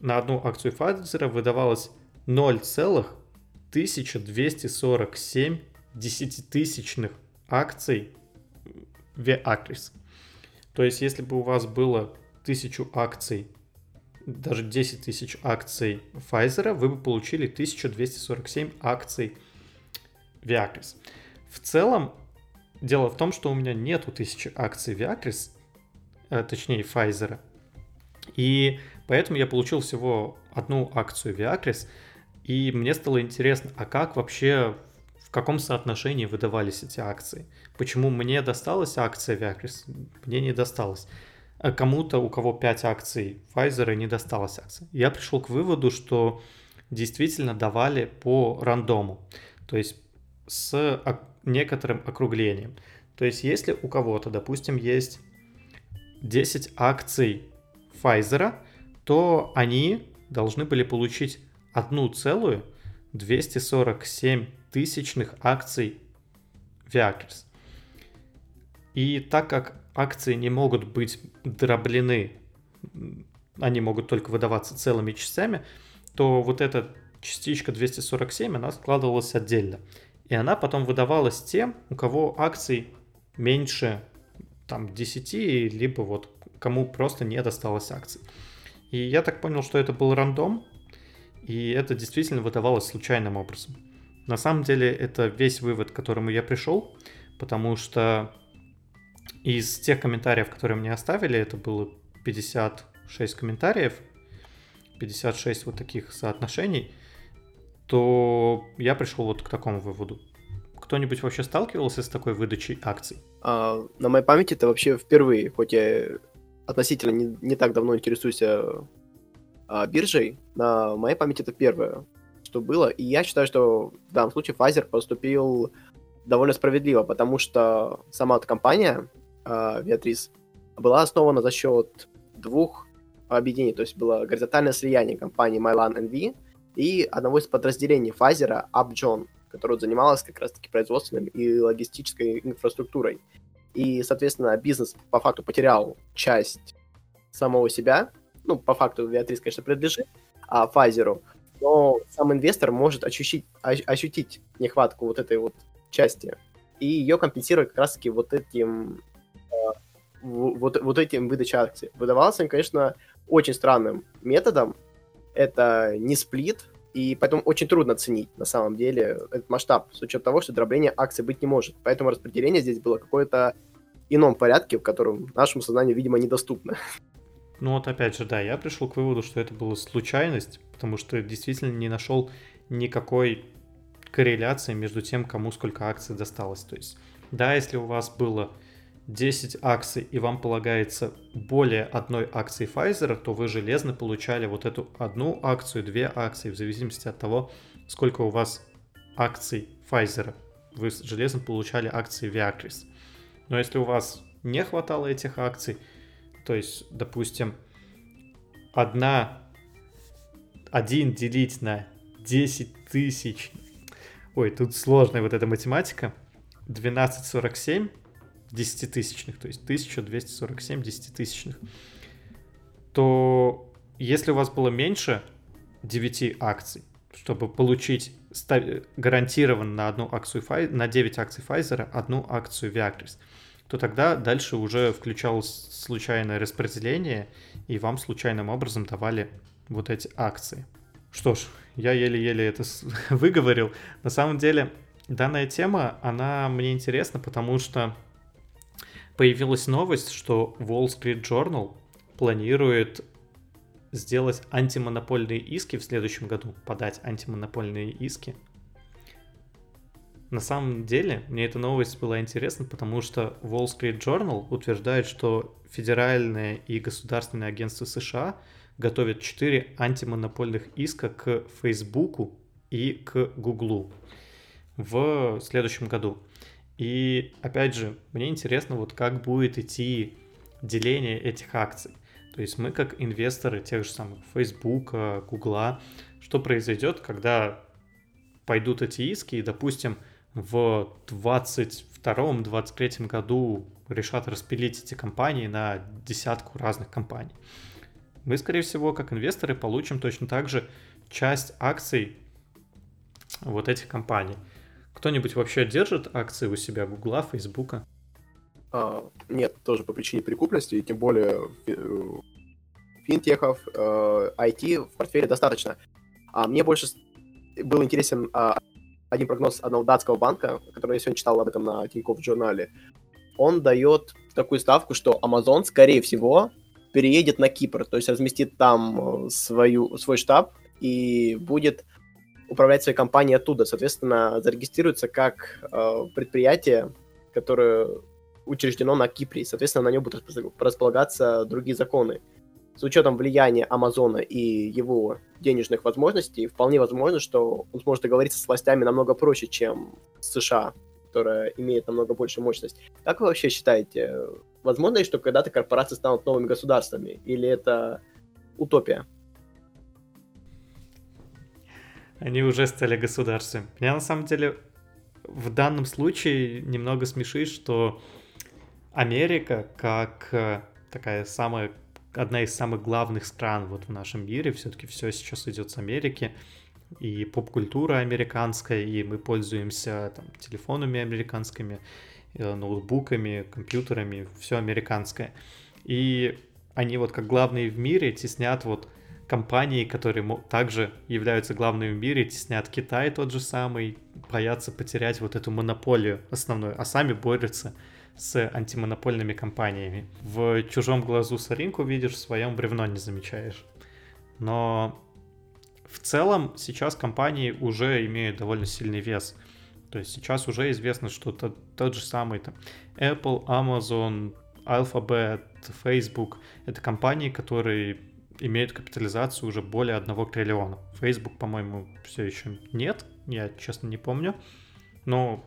на одну акцию Pfizer выдавалось 0,1247 десятитысячных акций Viatris. То есть, если бы у вас было тысячу акций даже 10 тысяч акций Pfizer, вы бы получили 1247 акций Viacris. В целом, дело в том, что у меня нету тысячи акций Viacris, э, точнее Pfizer, и поэтому я получил всего одну акцию Viacris, и мне стало интересно, а как вообще, в каком соотношении выдавались эти акции? Почему мне досталась акция Viacris, мне не досталось? А кому-то, у кого 5 акций Pfizer не досталось акций. Я пришел к выводу, что действительно давали по рандому, то есть с некоторым округлением. То есть если у кого-то, допустим, есть 10 акций Pfizer, то они должны были получить одну целую 247 тысячных акций Viacris. И так как акции не могут быть дроблены, они могут только выдаваться целыми частями, то вот эта частичка 247, она складывалась отдельно. И она потом выдавалась тем, у кого акций меньше там 10, либо вот кому просто не досталось акций. И я так понял, что это был рандом, и это действительно выдавалось случайным образом. На самом деле это весь вывод, к которому я пришел, потому что из тех комментариев, которые мне оставили, это было 56 комментариев, 56 вот таких соотношений, то я пришел вот к такому выводу. Кто-нибудь вообще сталкивался с такой выдачей акций? А, на моей памяти это вообще впервые, хоть я относительно не, не так давно интересуюсь а, а, биржей, на моей памяти это первое, что было. И я считаю, что в данном случае Pfizer поступил довольно справедливо, потому что сама эта компания Виатрис, а, была основана за счет двух объединений, то есть было горизонтальное слияние компании Mylan NV и одного из подразделений Pfizer, Upjohn, которое занималось как раз-таки производственной и логистической инфраструктурой. И, соответственно, бизнес по факту потерял часть самого себя, ну, по факту Виатрис, конечно, принадлежит а, Pfizer, но сам инвестор может ощутить, ощутить нехватку вот этой вот части и ее компенсировать как раз-таки вот этим вот, вот этим выдачей акций. Выдавался он, конечно, очень странным методом. Это не сплит, и поэтому очень трудно оценить на самом деле этот масштаб, с учетом того, что дробления акций быть не может. Поэтому распределение здесь было какое-то ином порядке, в котором нашему сознанию, видимо, недоступно. Ну вот опять же, да, я пришел к выводу, что это была случайность, потому что действительно не нашел никакой корреляции между тем, кому сколько акций досталось. То есть, да, если у вас было 10 акций и вам полагается более одной акции Pfizer, то вы железно получали вот эту одну акцию, две акции, в зависимости от того, сколько у вас акций Pfizer. Вы железно получали акции Viacris. Но если у вас не хватало этих акций, то есть, допустим, одна, один делить на 10 тысяч, ой, тут сложная вот эта математика, 1247 десятитысячных, то есть 1247 десятитысячных, то если у вас было меньше 9 акций, чтобы получить гарантированно на одну акцию на 9 акций Pfizer, одну акцию Viagris, то тогда дальше уже включалось случайное распределение, и вам случайным образом давали вот эти акции. Что ж, я еле-еле это [LAUGHS] выговорил. На самом деле, данная тема, она мне интересна, потому что появилась новость, что Wall Street Journal планирует сделать антимонопольные иски в следующем году, подать антимонопольные иски на самом деле, мне эта новость была интересна, потому что Wall Street Journal утверждает, что федеральное и государственное агентство США готовят 4 антимонопольных иска к Facebook и к Google в следующем году. И опять же, мне интересно, вот как будет идти деление этих акций. То есть мы как инвесторы тех же самых Facebook, Google, что произойдет, когда пойдут эти иски, и, допустим, в 22-23 году решат распилить эти компании на десятку разных компаний. Мы, скорее всего, как инвесторы, получим точно так же часть акций вот этих компаний. Кто-нибудь вообще держит акции у себя Гугла, Фейсбука? А, нет, тоже по причине прикупленности, и тем более финтехов, э, IT в портфеле достаточно. А мне больше был интересен а, один прогноз одного датского банка, который я сегодня читал об этом на Тинькофф журнале, он дает такую ставку, что Amazon, скорее всего, переедет на Кипр, то есть разместит там э, свою, свой штаб и будет управлять своей компанией оттуда. Соответственно, зарегистрируется как э, предприятие, которое учреждено на Кипре. Соответственно, на нем будут располагаться другие законы с учетом влияния Амазона и его денежных возможностей, вполне возможно, что он сможет договориться с властями намного проще, чем США, которая имеет намного большую мощность. Как вы вообще считаете, возможно ли, что когда-то корпорации станут новыми государствами, или это утопия? Они уже стали государством. Меня на самом деле в данном случае немного смешит, что Америка, как э, такая самая одна из самых главных стран вот в нашем мире. Все-таки все сейчас идет с Америки. И поп-культура американская, и мы пользуемся там, телефонами американскими, э, ноутбуками, компьютерами, все американское. И они вот как главные в мире теснят вот компании, которые также являются главными в мире, теснят Китай тот же самый, боятся потерять вот эту монополию основную, а сами борются с антимонопольными компаниями. В чужом глазу соринку видишь, в своем бревно не замечаешь. Но в целом сейчас компании уже имеют довольно сильный вес. То есть сейчас уже известно, что тот, тот же самый там, Apple, Amazon, Alphabet, Facebook — это компании, которые имеют капитализацию уже более 1 триллиона. Facebook, по-моему, все еще нет, я честно не помню. Но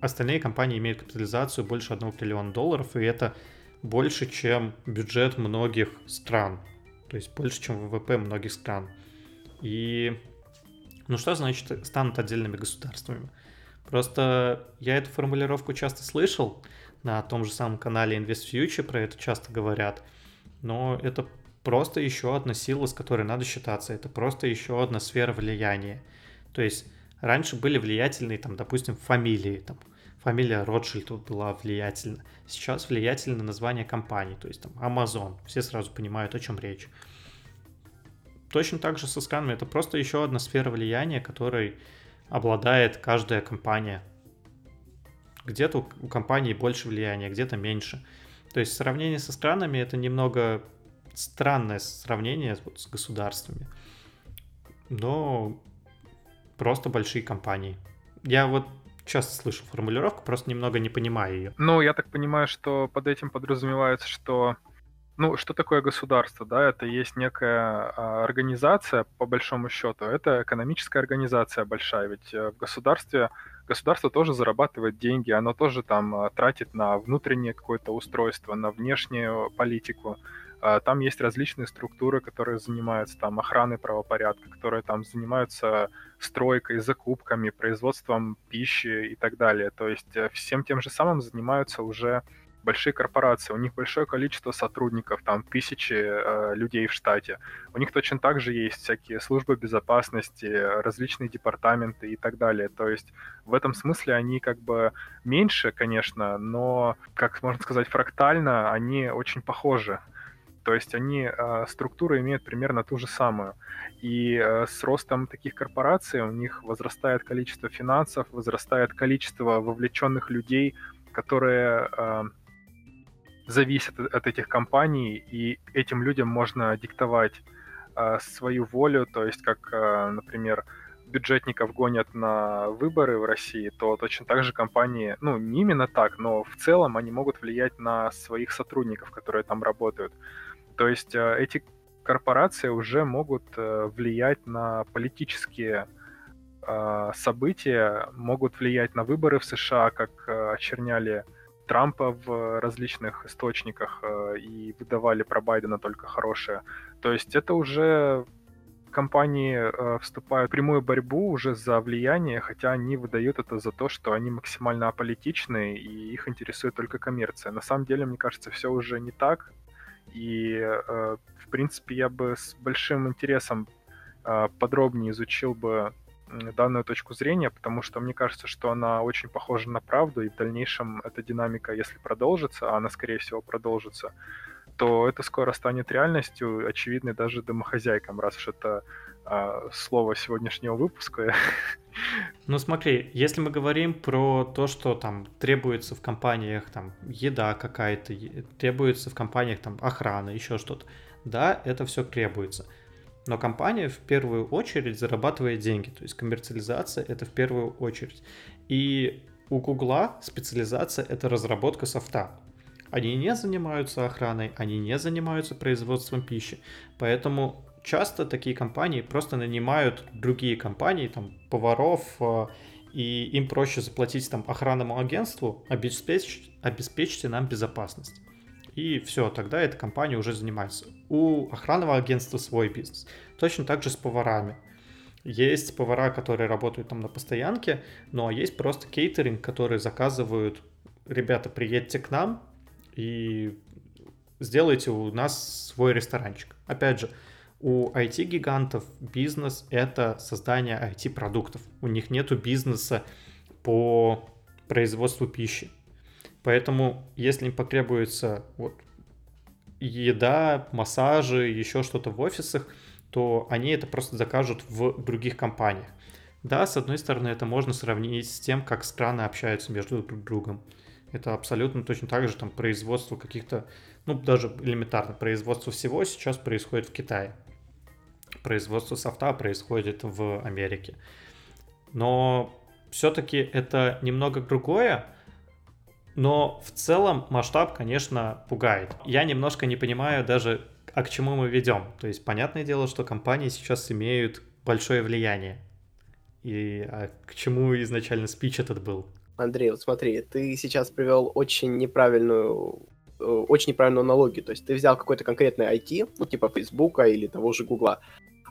остальные компании имеют капитализацию больше 1 триллиона долларов, и это больше, чем бюджет многих стран. То есть больше, чем ВВП многих стран. И ну что значит станут отдельными государствами? Просто я эту формулировку часто слышал, на том же самом канале Invest Future про это часто говорят, но это просто еще одна сила, с которой надо считаться, это просто еще одна сфера влияния. То есть Раньше были влиятельные, там, допустим, фамилии, там, фамилия Ротшильд была влиятельна. Сейчас влиятельно название компании, то есть там Amazon. Все сразу понимают, о чем речь. Точно так же со сканами. Это просто еще одна сфера влияния, которой обладает каждая компания. где-то у компании больше влияния, где-то меньше. То есть сравнение со странами это немного странное сравнение вот с государствами. Но просто большие компании. Я вот часто слышу формулировку, просто немного не понимаю ее. Ну, я так понимаю, что под этим подразумевается, что ну, что такое государство, да? Это есть некая а, организация, по большому счету. Это экономическая организация большая, ведь э, в государстве государство тоже зарабатывает деньги, оно тоже там а, тратит на внутреннее какое-то устройство, на внешнюю политику. А, там есть различные структуры, которые занимаются там охраной правопорядка, которые там занимаются стройкой, закупками, производством пищи и так далее. То есть э, всем тем же самым занимаются уже большие корпорации, у них большое количество сотрудников, там тысячи э, людей в штате. У них точно так же есть всякие службы безопасности, различные департаменты и так далее. То есть в этом смысле они как бы меньше, конечно, но, как можно сказать, фрактально они очень похожи. То есть они э, структуру имеют примерно ту же самую. И э, с ростом таких корпораций у них возрастает количество финансов, возрастает количество вовлеченных людей, которые э, зависят от этих компаний, и этим людям можно диктовать э, свою волю, то есть как, например, бюджетников гонят на выборы в России, то точно так же компании, ну, не именно так, но в целом они могут влиять на своих сотрудников, которые там работают. То есть э, эти корпорации уже могут э, влиять на политические э, события, могут влиять на выборы в США, как очерняли Трампа в различных источниках и выдавали про Байдена только хорошее. То есть это уже компании вступают в прямую борьбу уже за влияние, хотя они выдают это за то, что они максимально аполитичны и их интересует только коммерция. На самом деле, мне кажется, все уже не так. И, э, в принципе, я бы с большим интересом э, подробнее изучил бы данную точку зрения, потому что мне кажется, что она очень похожа на правду, и в дальнейшем эта динамика, если продолжится, а она, скорее всего, продолжится, то это скоро станет реальностью, очевидной даже домохозяйкам, раз уж это слово сегодняшнего выпуска. [LAUGHS] Ну смотри, если мы говорим про то, что там требуется в компаниях там еда какая-то, требуется в компаниях там охрана, еще что-то, да, это все требуется. Но компания в первую очередь зарабатывает деньги, то есть коммерциализация это в первую очередь. И у Гугла специализация это разработка софта. Они не занимаются охраной, они не занимаются производством пищи. Поэтому часто такие компании просто нанимают другие компании, там, поваров, э, и им проще заплатить там охранному агентству, обеспечить, обеспечьте нам безопасность и все, тогда эта компания уже занимается. У охранного агентства свой бизнес. Точно так же с поварами. Есть повара, которые работают там на постоянке, но есть просто кейтеринг, которые заказывают, ребята, приедьте к нам и сделайте у нас свой ресторанчик. Опять же, у IT-гигантов бизнес — это создание IT-продуктов. У них нету бизнеса по производству пищи. Поэтому, если им потребуется вот, еда, массажи, еще что-то в офисах, то они это просто закажут в других компаниях. Да, с одной стороны, это можно сравнить с тем, как страны общаются между друг другом. Это абсолютно точно так же там производство каких-то, ну даже элементарно, производство всего сейчас происходит в Китае. Производство софта происходит в Америке. Но все-таки это немного другое, но в целом масштаб, конечно, пугает. Я немножко не понимаю даже, а к чему мы ведем. То есть, понятное дело, что компании сейчас имеют большое влияние. И а к чему изначально спич этот был? Андрей, вот смотри, ты сейчас привел очень неправильную очень неправильную аналогию. То есть ты взял какой-то конкретный IT, ну, типа Фейсбука или того же Гугла,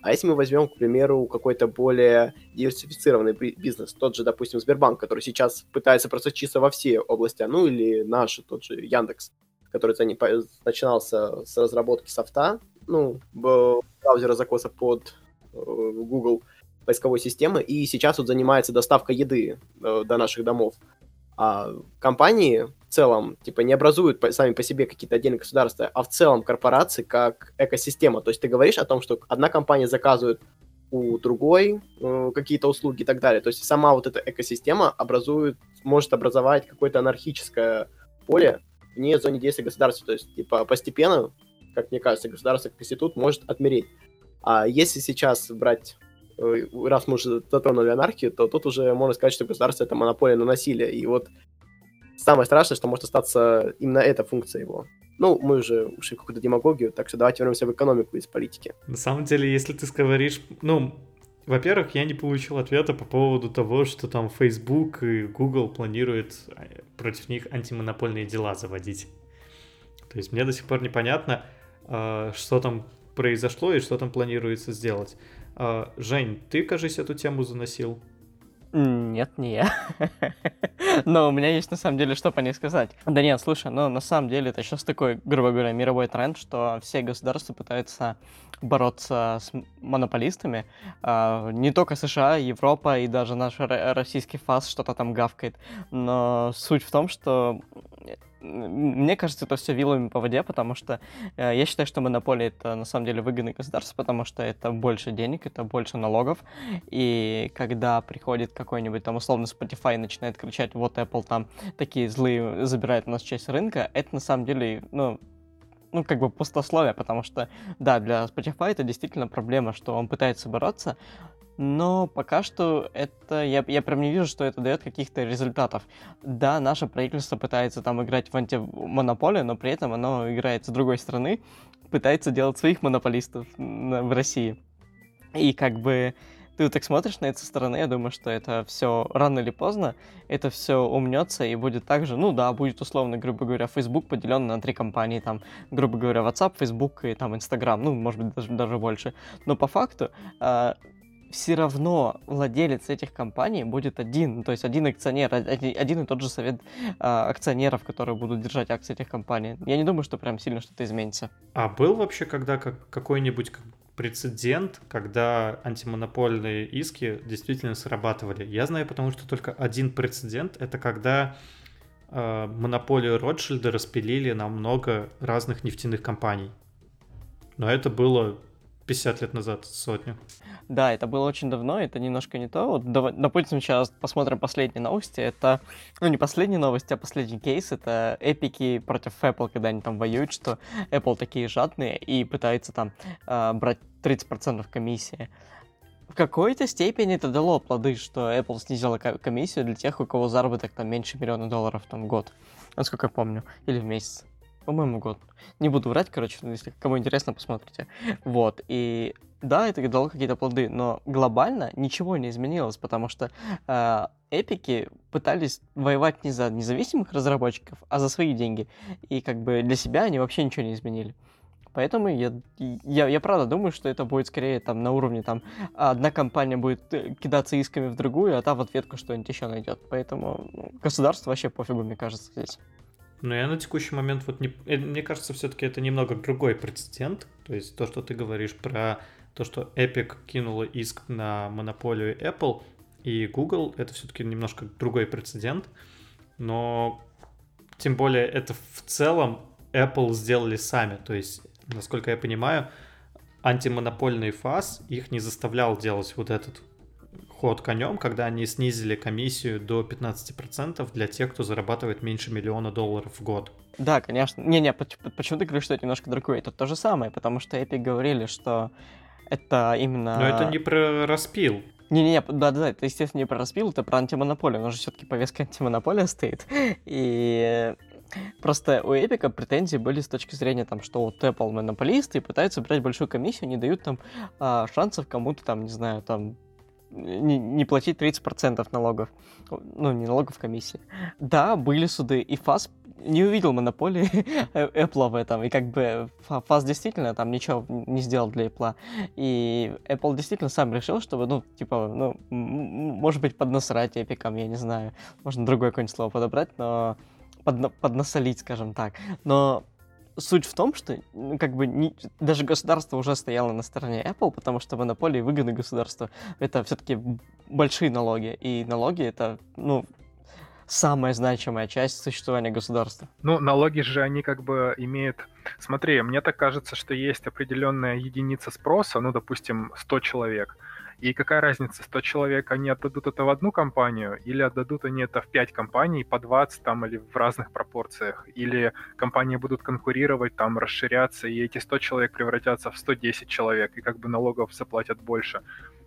а если мы возьмем, к примеру, какой-то более диверсифицированный бизнес, тот же, допустим, Сбербанк, который сейчас пытается просочиться во все области, ну или наш, тот же Яндекс, который начинался с разработки софта, ну, браузера закоса под э, Google поисковой системы, и сейчас вот занимается доставкой еды э, до наших домов. А компании в целом, типа, не образуют сами по себе какие-то отдельные государства, а в целом корпорации как экосистема. То есть ты говоришь о том, что одна компания заказывает у другой э, какие-то услуги и так далее. То есть сама вот эта экосистема образует, может образовать какое-то анархическое поле вне зоны действия государства. То есть, типа, постепенно, как мне кажется, государство как институт может отмереть. А если сейчас брать раз мы уже затронули анархию, то тут уже можно сказать, что государство это монополия на насилие. И вот самое страшное, что может остаться именно эта функция его. Ну, мы уже ушли в какую-то демагогию, так что давайте вернемся в экономику из политики. На самом деле, если ты говоришь, ну, во-первых, я не получил ответа по поводу того, что там Facebook и Google планируют э, против них антимонопольные дела заводить. То есть мне до сих пор непонятно, э, что там произошло и что там планируется сделать. Э, Жень, ты, кажется, эту тему заносил? Нет, не я. [LAUGHS] Но у меня есть на самом деле что по ней сказать. Да нет, слушай, ну на самом деле это сейчас такой, грубо говоря, мировой тренд, что все государства пытаются бороться с монополистами. А, не только США, Европа и даже наш российский ФАС что-то там гавкает. Но суть в том, что мне кажется, это все вилами по воде, потому что э, я считаю, что монополия это на самом деле выгодный государство, потому что это больше денег, это больше налогов. И когда приходит какой-нибудь там условно Spotify и начинает кричать, вот Apple там такие злые забирает у нас часть рынка, это на самом деле, ну, ну, как бы пустословие, потому что, да, для Spotify это действительно проблема, что он пытается бороться, но пока что это... Я, я прям не вижу, что это дает каких-то результатов. Да, наше правительство пытается там играть в антимонополию, но при этом оно играет с другой стороны, пытается делать своих монополистов в России. И как бы ты вот так смотришь на это со стороны, я думаю, что это все рано или поздно, это все умнется и будет так же, ну да, будет условно, грубо говоря, Facebook поделен на три компании, там, грубо говоря, WhatsApp, Facebook и там Instagram, ну, может быть, даже, даже больше. Но по факту э, все равно владелец этих компаний будет один, то есть один акционер, один и тот же совет а, акционеров, которые будут держать акции этих компаний. Я не думаю, что прям сильно что-то изменится. А был вообще когда как, какой-нибудь прецедент, когда антимонопольные иски действительно срабатывали? Я знаю, потому что только один прецедент — это когда э, монополию Ротшильда распилили на много разных нефтяных компаний. Но это было 50 лет назад, сотню. Да, это было очень давно, это немножко не то. Вот, допустим, сейчас посмотрим последние новости. Это, ну, не последние новости, а последний кейс. Это эпики против Apple, когда они там воюют, что Apple такие жадные и пытаются там э, брать 30% комиссии. В какой-то степени это дало плоды, что Apple снизила комиссию для тех, у кого заработок там меньше миллиона долларов там в год. Насколько я помню. Или в месяц. По-моему, год. Не буду врать, короче, если кому интересно, посмотрите. Вот, и да, это дало какие-то плоды, но глобально ничего не изменилось, потому что э, эпики пытались воевать не за независимых разработчиков, а за свои деньги. И как бы для себя они вообще ничего не изменили. Поэтому я, я, я правда думаю, что это будет скорее там на уровне там одна компания будет э, кидаться исками в другую, а та в ответку что-нибудь еще найдет. Поэтому ну, государство вообще пофигу, мне кажется, здесь. Но я на текущий момент вот не... Э, мне кажется, все-таки это немного другой прецедент. То есть то, что ты говоришь про то, что Epic кинула иск на монополию Apple и Google, это все-таки немножко другой прецедент. Но тем более это в целом Apple сделали сами. То есть, насколько я понимаю, антимонопольный ФАС их не заставлял делать вот этот ход конем, когда они снизили комиссию до 15% для тех, кто зарабатывает меньше миллиона долларов в год. Да, конечно. Не-не, почему ты говоришь, что это немножко другое? Это то же самое, потому что Epic говорили, что это именно... Но это не про распил. Не-не-не, да-да, это, естественно, не про распил, это про антимонополию. но же все-таки повестка антимонополия [LAUGHS] стоит. И Просто у Эпика претензии были с точки зрения, там, что вот Apple монополисты и пытаются брать большую комиссию, не дают там а, шансов кому-то там, не знаю, там не, не платить 30% налогов. Ну, не налогов, комиссии. Да, были суды, и ФАС не увидел монополии [LAUGHS] Apple в этом, и как бы ФАС действительно там ничего не сделал для Apple. И Apple действительно сам решил, чтобы, ну, типа, ну, может быть, поднасрать эпикам, я не знаю, можно другое какое-нибудь слово подобрать, но подна поднасолить, скажем так. Но суть в том, что ну, как бы не, даже государство уже стояло на стороне Apple, потому что монополии выгодны государству. Это все-таки большие налоги, и налоги это, ну, самая значимая часть существования государства. Ну, налоги же, они как бы имеют... Смотри, мне так кажется, что есть определенная единица спроса, ну, допустим, 100 человек, И какая разница, 100 человек, они отдадут это в одну компанию, или отдадут они это в 5 компаний, по 20 там, или в разных пропорциях, или компании будут конкурировать, там, расширяться, и эти 100 человек превратятся в 110 человек, и как бы налогов заплатят больше.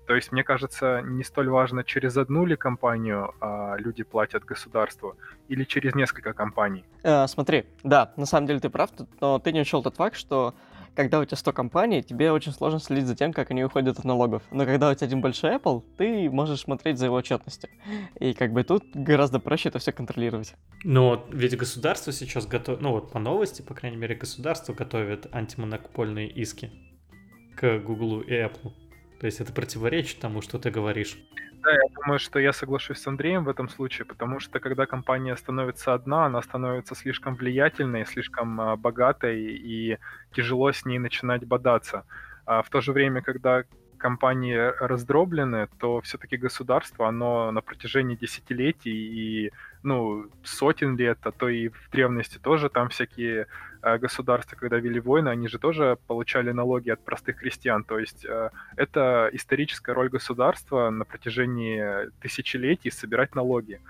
То есть, мне кажется, не столь важно, через одну ли компанию а, люди платят государству или через несколько компаний. Э, смотри, да, на самом деле ты прав, но ты не учел тот факт, что когда у тебя 100 компаний, тебе очень сложно следить за тем, как они уходят от налогов. Но когда у тебя один большой Apple, ты можешь смотреть за его отчетностью. И как бы тут гораздо проще это все контролировать. Но ведь государство сейчас готовит, ну вот по новости, по крайней мере, государство готовит антимонопольные иски к Google и Apple. То есть это противоречит тому, что ты говоришь. Да, я думаю, что я соглашусь с Андреем в этом случае, потому что когда компания становится одна, она становится слишком влиятельной, слишком а, богатой, и тяжело с ней начинать бодаться. А в то же время, когда компании раздроблены, то все-таки государство, оно на протяжении десятилетий и ну, сотен лет, а то и в древности тоже там всякие э, государства, когда вели войны, они же тоже получали налоги от простых крестьян. То есть э, это историческая роль государства на протяжении тысячелетий собирать налоги.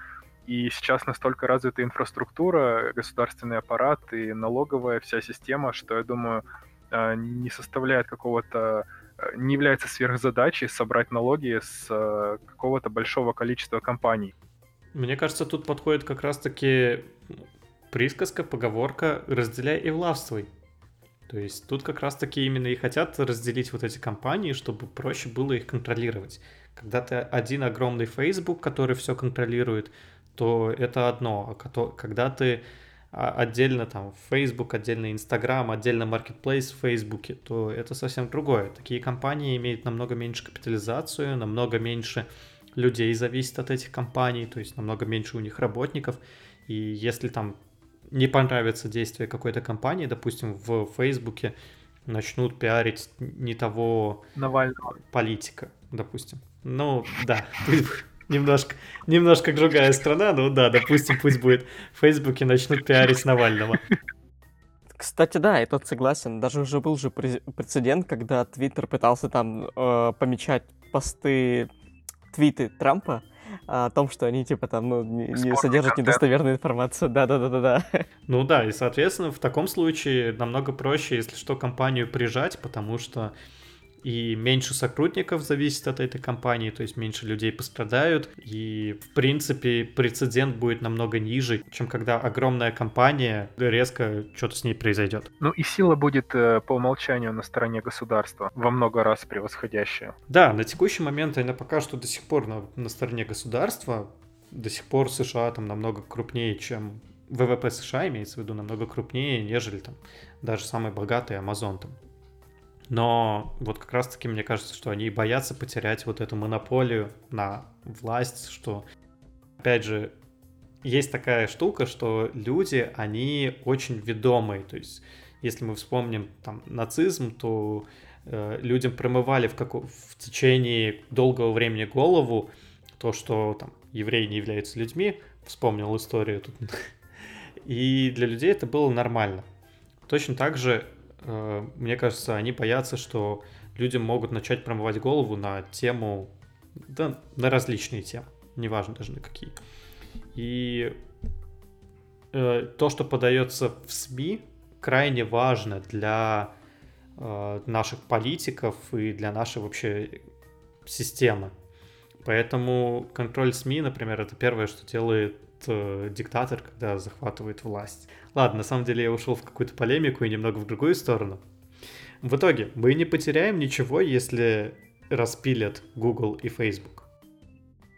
И сейчас настолько развита инфраструктура, государственный аппарат и налоговая вся система, что, я думаю, э, не составляет какого-то не является сверхзадачей собрать налоги с какого-то большого количества компаний. Мне кажется, тут подходит как раз-таки присказка, поговорка «разделяй и властвуй». То есть тут как раз-таки именно и хотят разделить вот эти компании, чтобы проще было их контролировать. Когда ты один огромный Facebook, который все контролирует, то это одно. А когда ты отдельно там Facebook, отдельно Instagram, отдельно Marketplace в Facebook, то это совсем другое. Такие компании имеют намного меньше капитализацию, намного меньше людей зависит от этих компаний, то есть намного меньше у них работников. И если там не понравится действие какой-то компании, допустим, в Фейсбуке начнут пиарить не того Навального. политика, допустим. Ну, да, [LAUGHS] немножко, немножко другая страна, но да, допустим, пусть будет в Фейсбуке начнут пиарить Навального. Кстати, да, я тут согласен. Даже уже был же прецедент, когда Твиттер пытался там э, помечать посты твиты Трампа о том, что они, типа, там, ну, не, не содержат недостоверную информацию. [LAUGHS] Да-да-да-да-да. Ну да, и, соответственно, в таком случае намного проще, если что, компанию прижать, потому что и меньше сотрудников зависит от этой компании, то есть меньше людей пострадают, и, в принципе, прецедент будет намного ниже, чем когда огромная компания резко что-то с ней произойдет. Ну и сила будет э, по умолчанию на стороне государства, во много раз превосходящая. Да, на текущий момент она пока что до сих пор на, на стороне государства, до сих пор США там намного крупнее, чем ВВП США имеется в виду намного крупнее, нежели там даже самый богатый Amazon там но вот как раз-таки мне кажется, что они боятся потерять вот эту монополию на власть, что, опять же, есть такая штука, что люди, они очень ведомые. То есть, если мы вспомним там нацизм, то э, людям промывали в, как... в течение долгого времени голову то, что там евреи не являются людьми. Вспомнил историю тут. [LAUGHS] И для людей это было нормально. Точно так же мне кажется, они боятся, что людям могут начать промывать голову на тему, да, на различные темы, неважно даже на какие. И э, то, что подается в СМИ, крайне важно для э, наших политиков и для нашей вообще системы. Поэтому контроль СМИ, например, это первое, что делает э, диктатор, когда захватывает власть. Ладно, на самом деле я ушел в какую-то полемику и немного в другую сторону. В итоге, мы не потеряем ничего, если распилят Google и Facebook.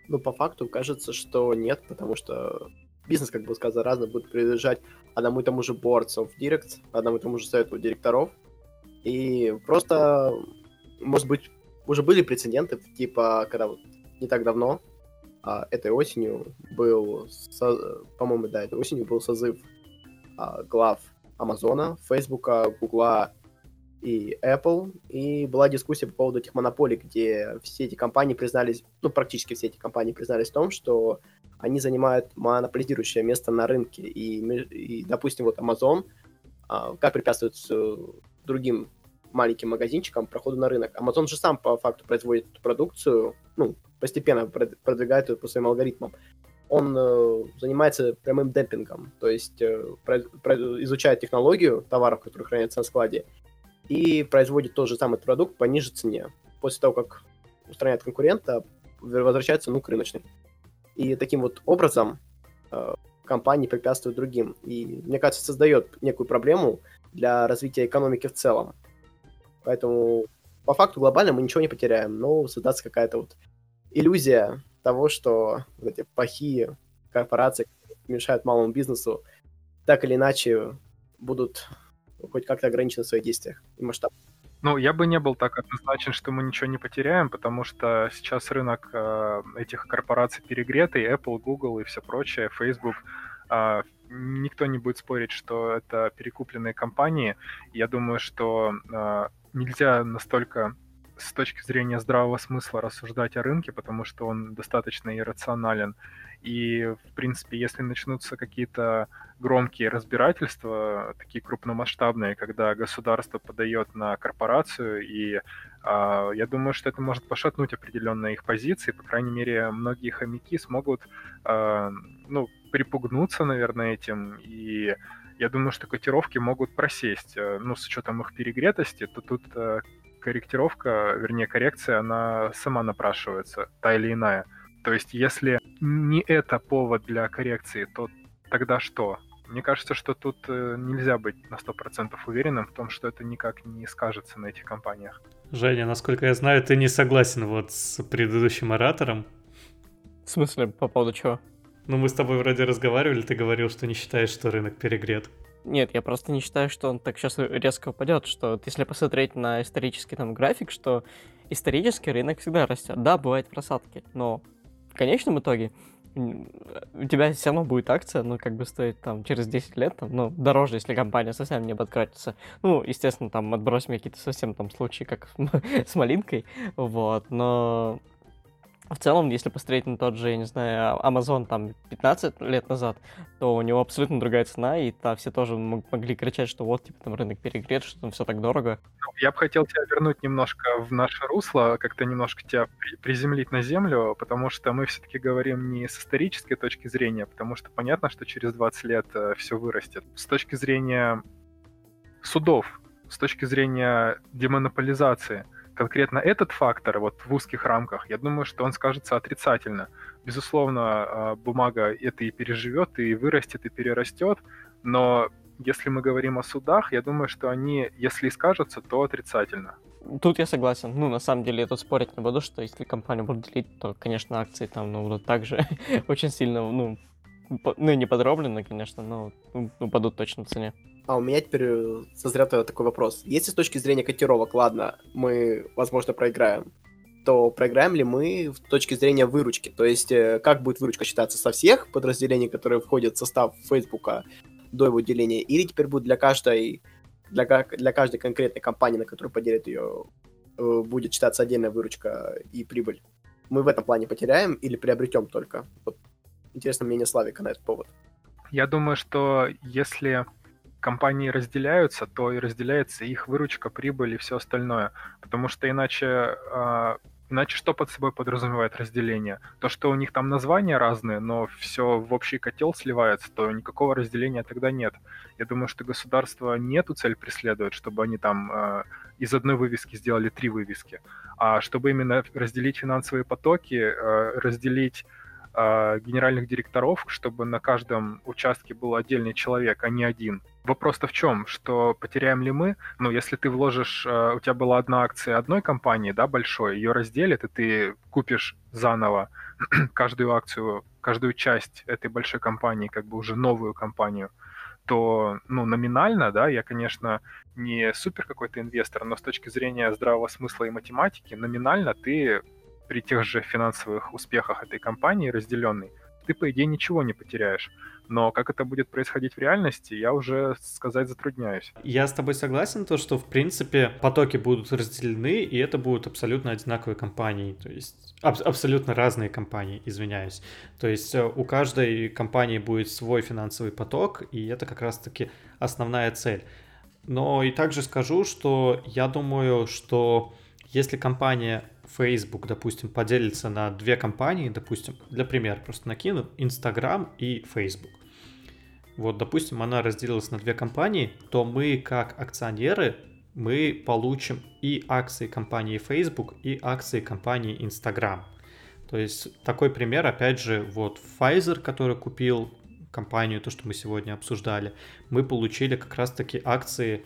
Ну, по факту кажется, что нет, потому что бизнес, как бы сказал, разно будет принадлежать одному и тому же board of directs, одному и тому же совету директоров. И просто, может быть, уже были прецеденты, типа, когда вот не так давно, а, этой осенью был, по-моему, да, этой осенью был созыв глав Амазона, Фейсбука, Гугла и Apple, и была дискуссия по поводу этих монополий, где все эти компании признались, ну, практически все эти компании признались в том, что они занимают монополизирующее место на рынке, и, и допустим, вот Amazon, а, как препятствует другим маленьким магазинчикам проходу на рынок. Amazon же сам по факту производит эту продукцию, ну, постепенно продвигает ее по своим алгоритмам. Он э, занимается прямым демпингом, то есть э, про, про, изучает технологию товаров, которые хранятся на складе, и производит тот же самый продукт по ниже цене. После того, как устраняет конкурента, возвращается ну, к рыночной. И таким вот образом э, компании препятствуют другим. И, мне кажется, создает некую проблему для развития экономики в целом. Поэтому по факту глобально мы ничего не потеряем, но создаться какая-то вот иллюзия того, что вот эти плохие корпорации мешают малому бизнесу, так или иначе будут хоть как-то ограничены в своих действиях и масштабах. Ну, я бы не был так однозначен, что мы ничего не потеряем, потому что сейчас рынок э, этих корпораций перегретый, Apple, Google и все прочее, Facebook. Э, никто не будет спорить, что это перекупленные компании. Я думаю, что э, нельзя настолько с точки зрения здравого смысла рассуждать о рынке, потому что он достаточно иррационален. И, в принципе, если начнутся какие-то громкие разбирательства, такие крупномасштабные, когда государство подает на корпорацию, и э, я думаю, что это может пошатнуть определенные их позиции, по крайней мере, многие хомяки смогут, э, ну, припугнуться, наверное, этим, и я думаю, что котировки могут просесть. Э, ну, с учетом их перегретости, то тут э, корректировка, вернее, коррекция, она сама напрашивается, та или иная. То есть, если не это повод для коррекции, то тогда что? Мне кажется, что тут э, нельзя быть на 100% уверенным в том, что это никак не скажется на этих компаниях. Женя, насколько я знаю, ты не согласен вот с предыдущим оратором. В смысле, по поводу чего? Ну, мы с тобой вроде разговаривали, ты говорил, что не считаешь, что рынок перегрет. Нет, я просто не считаю, что он так сейчас резко упадет, что вот если посмотреть на исторический там график, что исторически рынок всегда растет. Да, бывают просадки, но в конечном итоге у тебя все равно будет акция, ну, как бы стоит там через 10 лет, там, ну, дороже, если компания совсем не подкатится. Ну, естественно, там отбросим какие-то совсем там случаи, как с [LAUGHS] малинкой, вот, но в целом, если посмотреть на тот же, я не знаю, Amazon там 15 лет назад, то у него абсолютно другая цена, и там все тоже могли кричать, что вот, типа, там рынок перегрет, что там все так дорого. Я бы хотел тебя вернуть немножко в наше русло, как-то немножко тебя приземлить на землю, потому что мы все-таки говорим не с исторической точки зрения, потому что понятно, что через 20 лет э, все вырастет. С точки зрения судов, с точки зрения демонополизации – конкретно этот фактор вот в узких рамках, я думаю, что он скажется отрицательно. Безусловно, а, бумага это и переживет, и вырастет, и перерастет, но если мы говорим о судах, я думаю, что они, если и скажутся, то отрицательно. Тут я согласен. Ну, на самом деле, я тут спорить не буду, что если компания будет делить, то, конечно, акции там, ну, будут также [LAUGHS] очень сильно, ну, ну, не подроблены, конечно, но ну, упадут точно в цене. А у меня теперь э, созрел такой вопрос. Если с точки зрения котировок, ладно, мы, возможно, проиграем, то проиграем ли мы с точки зрения выручки? То есть, э, как будет выручка считаться со всех подразделений, которые входят в состав Фейсбука до его деления, или теперь будет для каждой, для, для каждой конкретной компании, на которую поделят ее, э, будет считаться отдельная выручка и прибыль? Мы в этом плане потеряем или приобретем только? Вот интересно мнение Славика на этот повод. Я думаю, что если компании разделяются, то и разделяется их выручка, прибыль и все остальное. Потому что иначе, э, иначе что под собой подразумевает разделение? То, что у них там названия разные, но все в общий котел сливается, то никакого разделения тогда нет. Я думаю, что государство не эту цель преследует, чтобы они там э, из одной вывески сделали три вывески, а чтобы именно разделить финансовые потоки, э, разделить генеральных директоров, чтобы на каждом участке был отдельный человек, а не один. Вопрос-то в чем? Что потеряем ли мы? Ну, если ты вложишь, э, у тебя была одна акция одной компании, да, большой, ее разделят, и ты купишь заново [CLEARS THROAT] каждую акцию, каждую часть этой большой компании, как бы уже новую компанию, то, ну, номинально, да, я, конечно, не супер какой-то инвестор, но с точки зрения здравого смысла и математики, номинально ты при тех же финансовых успехах этой компании разделенной, ты, по идее, ничего не потеряешь. Но как это будет происходить в реальности, я уже сказать затрудняюсь. Я с тобой согласен, то, что, в принципе, потоки будут разделены, и это будут абсолютно одинаковые компании, то есть аб- абсолютно разные компании, извиняюсь. То есть э, у каждой компании будет свой финансовый поток, и это как раз-таки основная цель. Но и также скажу, что я думаю, что если компания Facebook, допустим, поделится на две компании, допустим, для примера просто накину, Instagram и Facebook. Вот, допустим, она разделилась на две компании, то мы, как акционеры, мы получим и акции компании Facebook, и акции компании Instagram. То есть такой пример, опять же, вот Pfizer, который купил компанию, то, что мы сегодня обсуждали, мы получили как раз-таки акции,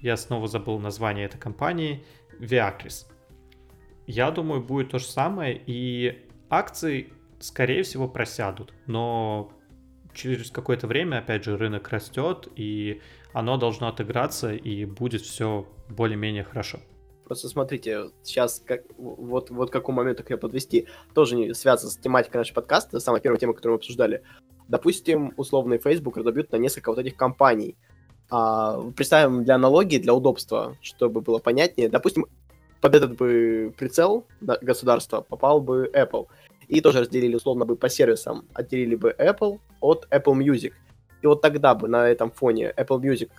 я снова забыл название этой компании, Viacris. Я думаю, будет то же самое, и акции, скорее всего, просядут, но через какое-то время, опять же, рынок растет, и оно должно отыграться, и будет все более-менее хорошо. Просто смотрите, сейчас как, вот, вот к какому моменту ее подвести, тоже не связано с тематикой нашего подкаста, самая первая тема, которую мы обсуждали. Допустим, условный Facebook разобьют на несколько вот этих компаний. А, представим для аналогии, для удобства, чтобы было понятнее. Допустим, под этот бы прицел государства попал бы Apple. И тоже разделили условно бы по сервисам. Отделили бы Apple от Apple Music. И вот тогда бы на этом фоне Apple Music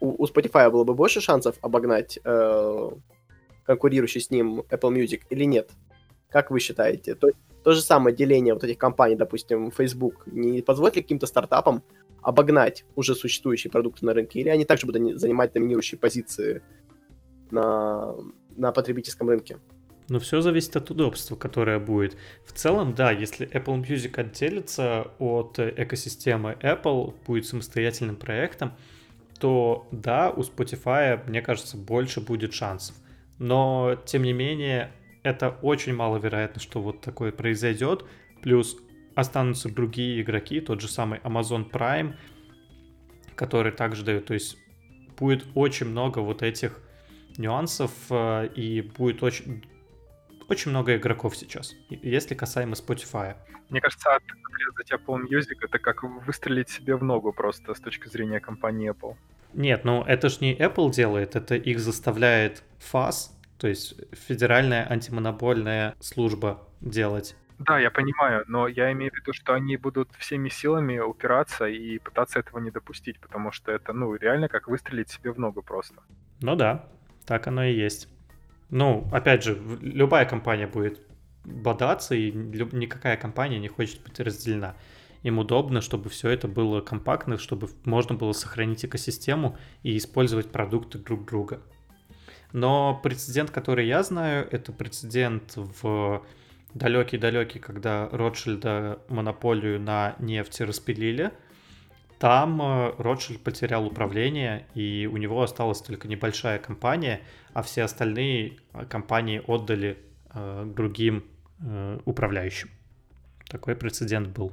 у, у Spotify было бы больше шансов обогнать э, конкурирующий с ним Apple Music или нет? Как вы считаете? То, то же самое деление вот этих компаний, допустим, Facebook, не позволит ли каким-то стартапам обогнать уже существующие продукты на рынке, или они также будут занимать доминирующие позиции на, на потребительском рынке? Но все зависит от удобства, которое будет. В целом, да, если Apple Music отделится от экосистемы Apple, будет самостоятельным проектом, то да, у Spotify, мне кажется, больше будет шансов. Но, тем не менее, это очень маловероятно, что вот такое произойдет. Плюс останутся другие игроки, тот же самый Amazon Prime, который также дает, то есть будет очень много вот этих нюансов э, и будет очень очень много игроков сейчас, если касаемо Spotify. Мне кажется, отрезать Apple Music — это как выстрелить себе в ногу просто с точки зрения компании Apple. Нет, ну это ж не Apple делает, это их заставляет FAS, то есть Федеральная антимонопольная служба делать. Да, я понимаю, но я имею в виду, что они будут всеми силами упираться и пытаться этого не допустить, потому что это, ну, реально как выстрелить себе в ногу просто. Ну да, так оно и есть. Ну, опять же, любая компания будет бодаться, и никакая компания не хочет быть разделена. Им удобно, чтобы все это было компактно, чтобы можно было сохранить экосистему и использовать продукты друг друга. Но прецедент, который я знаю, это прецедент в далекий-далекий, когда Ротшильда монополию на нефть распилили – там э, Ротшильд потерял управление, и у него осталась только небольшая компания, а все остальные э, компании отдали э, другим э, управляющим. Такой прецедент был.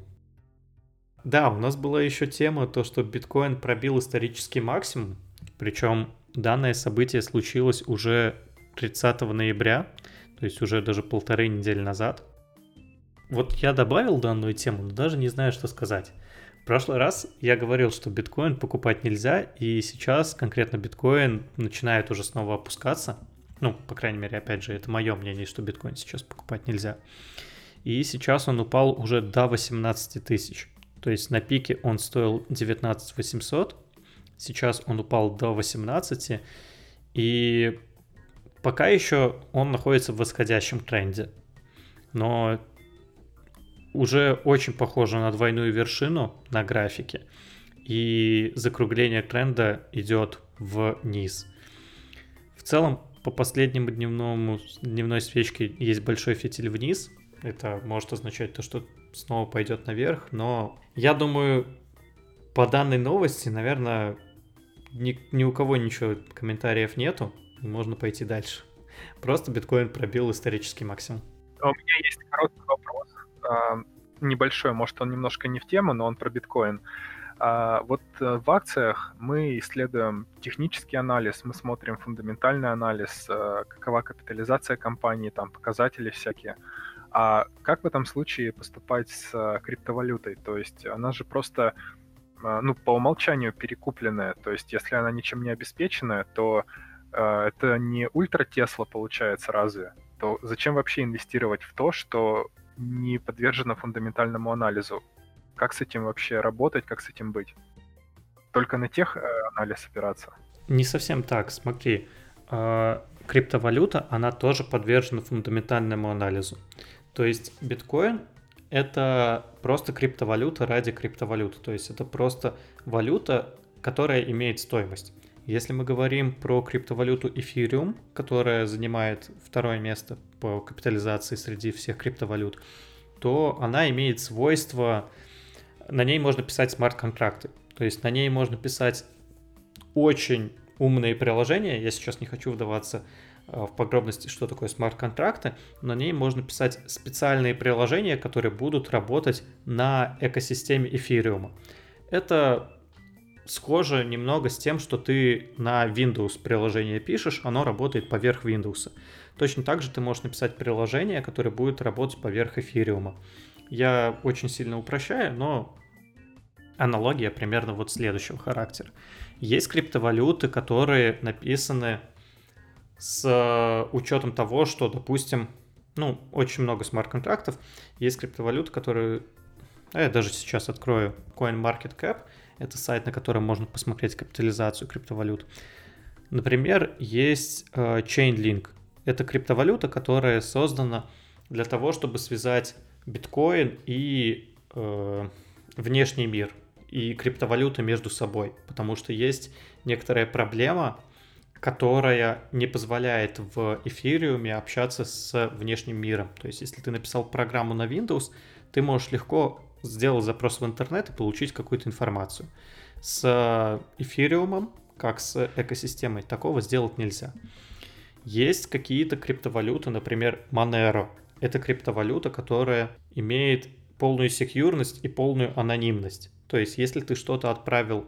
Да, у нас была еще тема, то, что биткоин пробил исторический максимум, причем данное событие случилось уже 30 ноября, то есть уже даже полторы недели назад. Вот я добавил данную тему, но даже не знаю, что сказать. В прошлый раз я говорил, что биткоин покупать нельзя, и сейчас конкретно биткоин начинает уже снова опускаться. Ну, по крайней мере, опять же, это мое мнение, что биткоин сейчас покупать нельзя. И сейчас он упал уже до 18 тысяч. То есть на пике он стоил 19 800, сейчас он упал до 18, и пока еще он находится в восходящем тренде. Но уже очень похоже на двойную вершину на графике, и закругление тренда идет вниз. В целом, по последнему дневному, дневной свечке есть большой фитиль вниз. Это может означать то, что снова пойдет наверх, но я думаю, по данной новости, наверное, ни, ни у кого ничего комментариев нету, можно пойти дальше. Просто биткоин пробил исторический максимум. А у меня есть короткий вопрос. А, небольшой, может, он немножко не в тему, но он про биткоин. А вот э, в акциях мы исследуем технический анализ, мы смотрим фундаментальный анализ, э, какова капитализация компании, там показатели всякие. А как в этом случае поступать с э, криптовалютой? То есть она же просто ну, по умолчанию перекупленная. То есть если она ничем не обеспеченная, то это не ультра Тесла получается разве? То зачем вообще инвестировать в то, что не подвержена фундаментальному анализу. Как с этим вообще работать, как с этим быть? Только на тех э, анализ опираться? не совсем так. Смотри, э, криптовалюта, она тоже подвержена фундаментальному анализу. То есть биткоин — это просто криптовалюта ради криптовалюты. То есть это просто валюта, которая имеет стоимость. Если мы говорим про криптовалюту Ethereum, которая занимает второе место по капитализации среди всех криптовалют, то она имеет свойство, на ней можно писать смарт-контракты. То есть на ней можно писать очень умные приложения. Я сейчас не хочу вдаваться э, в подробности, что такое смарт-контракты, но на ней можно писать специальные приложения, которые будут работать на экосистеме эфириума. Это схоже немного с тем, что ты на Windows приложение пишешь, оно работает поверх Windows. Точно так же ты можешь написать приложение, которое будет работать поверх эфириума. Я очень сильно упрощаю, но аналогия примерно вот следующего характера. Есть криптовалюты, которые написаны с учетом того, что, допустим, ну, очень много смарт-контрактов. Есть криптовалюты, которые... А я даже сейчас открою CoinMarketCap. Это сайт, на котором можно посмотреть капитализацию криптовалют. Например, есть э, Chainlink. Это криптовалюта, которая создана для того, чтобы связать биткоин и э, внешний мир и криптовалюты между собой, потому что есть некоторая проблема, которая не позволяет в эфириуме общаться с внешним миром. То есть, если ты написал программу на Windows, ты можешь легко сделать запрос в интернет и получить какую-то информацию. С эфириумом, как с экосистемой, такого сделать нельзя. Есть какие-то криптовалюты, например, Monero. Это криптовалюта, которая имеет полную секьюрность и полную анонимность. То есть, если ты что-то отправил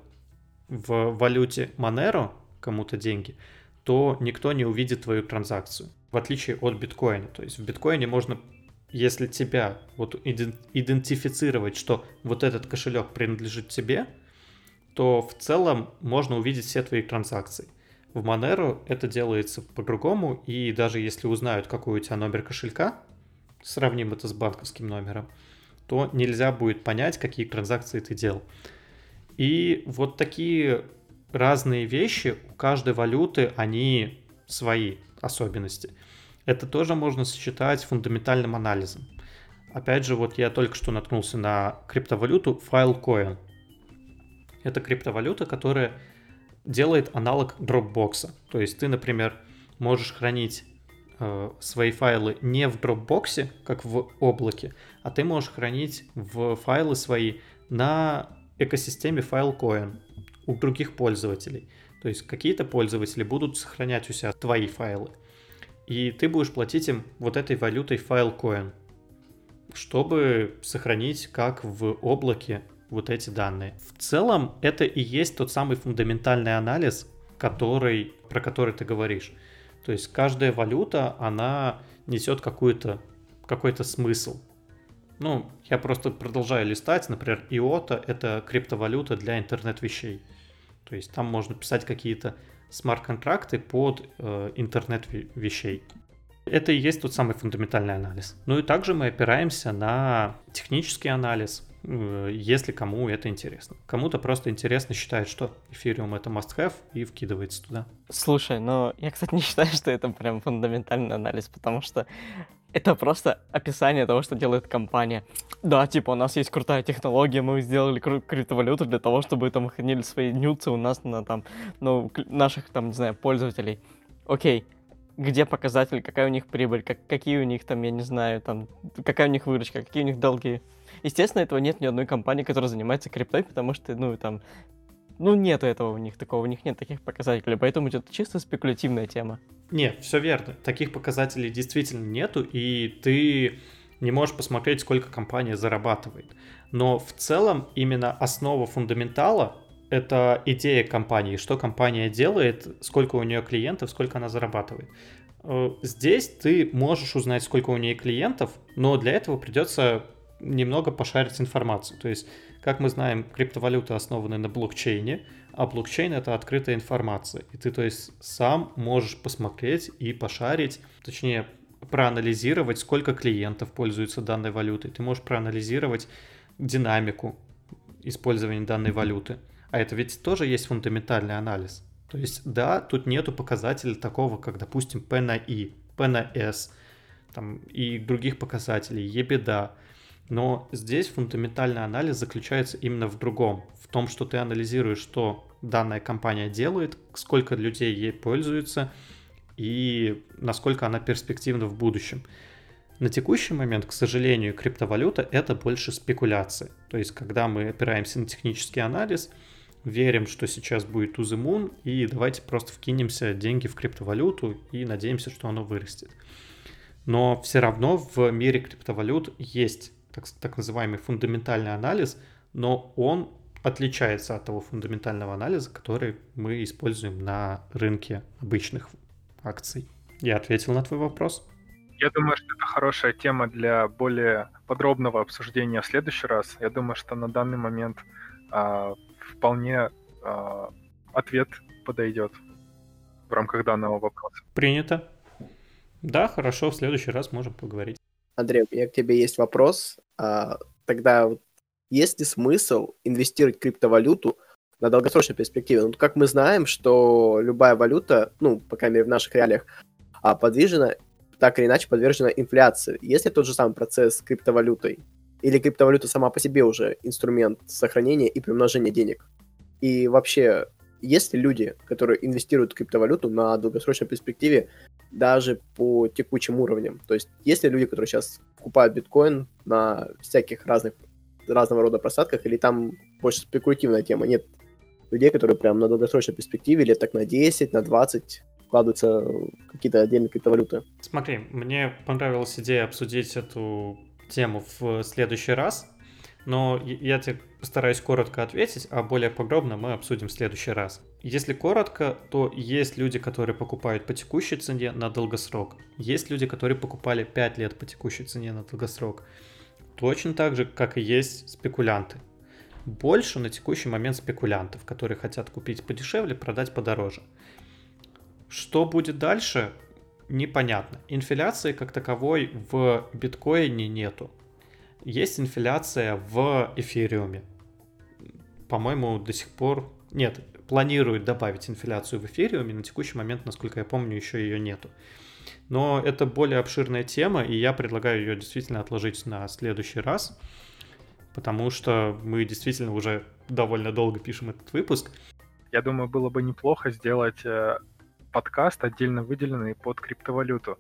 в валюте Monero кому-то деньги, то никто не увидит твою транзакцию, в отличие от биткоина. То есть в биткоине можно, если тебя вот идентифицировать, что вот этот кошелек принадлежит тебе, то в целом можно увидеть все твои транзакции. В Monero это делается по-другому, и даже если узнают, какой у тебя номер кошелька, сравним это с банковским номером, то нельзя будет понять, какие транзакции ты делал. И вот такие разные вещи, у каждой валюты они свои особенности. Это тоже можно сочетать с фундаментальным анализом. Опять же, вот я только что наткнулся на криптовалюту Filecoin. Это криптовалюта, которая делает аналог Dropbox. То есть ты, например, можешь хранить э, свои файлы не в Dropbox, как в облаке, а ты можешь хранить в файлы свои на экосистеме Filecoin у других пользователей. То есть какие-то пользователи будут сохранять у себя твои файлы. И ты будешь платить им вот этой валютой Filecoin, чтобы сохранить как в облаке вот эти данные. В целом это и есть тот самый фундаментальный анализ, который, про который ты говоришь. То есть каждая валюта, она несет какой-то какой-то смысл. Ну, я просто продолжаю листать. Например, IOTA — это криптовалюта для интернет-вещей. То есть там можно писать какие-то смарт-контракты под э, интернет вещей. Это и есть тот самый фундаментальный анализ. Ну и также мы опираемся на технический анализ, Э, если кому это интересно. Кому-то просто интересно считает, что эфириум это must-have и вкидывается туда. Слушай, ну я, кстати, не считаю, что это прям фундаментальный анализ, потому что это просто описание того, что делает компания. Да, типа, у нас есть крутая технология, мы сделали кру- криптовалюту для того, чтобы там хранили свои нюцы у нас на там, ну, наших там, не знаю, пользователей. Окей, где показатель, какая у них прибыль, как, какие у них там, я не знаю, там, какая у них выручка, какие у них долги. Естественно, этого нет ни одной компании, которая занимается криптой, потому что, ну, там, ну, нет этого у них, такого, у них нет таких показателей, поэтому это чисто спекулятивная тема. Нет, все верно. Таких показателей действительно нету, и ты не можешь посмотреть, сколько компания зарабатывает. Но в целом именно основа фундаментала — это идея компании, что компания делает, сколько у нее клиентов, сколько она зарабатывает. Э, здесь ты можешь узнать, сколько у нее клиентов, но для этого придется немного пошарить информацию. То есть, как мы знаем, криптовалюты основаны на блокчейне, а блокчейн это открытая информация. И ты, то есть, сам можешь посмотреть и пошарить, точнее, проанализировать, сколько клиентов пользуются данной валютой. Ты можешь проанализировать динамику использования данной валюты. А это ведь тоже есть фундаментальный анализ. То есть, да, тут нету показателя такого, как, допустим, P на I, P на S, там, и других показателей, ебеда. Но здесь фундаментальный анализ заключается именно в другом, в том, что ты анализируешь, что данная компания делает, сколько людей ей пользуются и насколько она перспективна в будущем. На текущий момент, к сожалению, криптовалюта это больше спекуляции. То есть, когда мы опираемся на технический анализ, верим, что сейчас будет to moon, и давайте просто вкинемся деньги в криптовалюту и надеемся, что оно вырастет. Но все равно в мире криптовалют есть так, так называемый фундаментальный анализ, но он отличается от того фундаментального анализа, который мы используем на рынке обычных акций. Я ответил на твой вопрос. Я думаю, что это хорошая тема для более подробного обсуждения в следующий раз. Я думаю, что на данный момент а, вполне а, ответ подойдет в рамках данного вопроса. Принято. Да, хорошо, в следующий раз можем поговорить. Андрей, у меня к тебе есть вопрос. А, тогда есть ли смысл инвестировать в криптовалюту на долгосрочной перспективе? Ну, как мы знаем, что любая валюта, ну, по крайней мере, в наших реалиях, а, подвижена так или иначе подвержена инфляции. Если тот же самый процесс с криптовалютой, или криптовалюта сама по себе уже инструмент сохранения и примножения денег? И вообще, есть ли люди, которые инвестируют в криптовалюту на долгосрочной перспективе даже по текущим уровням? То есть есть ли люди, которые сейчас покупают биткоин на всяких разных разного рода просадках, или там больше спекулятивная тема? Нет людей, которые прям на долгосрочной перспективе, лет так на 10, на 20 вкладываются какие-то отдельные криптовалюты. Смотри, мне понравилась идея обсудить эту тему в следующий раз, но я тебе постараюсь коротко ответить, а более подробно мы обсудим в следующий раз. Если коротко, то есть люди, которые покупают по текущей цене на долгосрок. Есть люди, которые покупали 5 лет по текущей цене на долгосрок. Точно так же, как и есть спекулянты. Больше на текущий момент спекулянтов, которые хотят купить подешевле, продать подороже. Что будет дальше, непонятно. Инфляции как таковой в биткоине нету. Есть инфляция в эфириуме. По-моему, до сих пор... Нет, планируют добавить инфляцию в эфириуме. На текущий момент, насколько я помню, еще ее нету. Но это более обширная тема, и я предлагаю ее действительно отложить на следующий раз, потому что мы действительно уже довольно долго пишем этот выпуск. Я думаю, было бы неплохо сделать э, подкаст, отдельно выделенный под криптовалюту.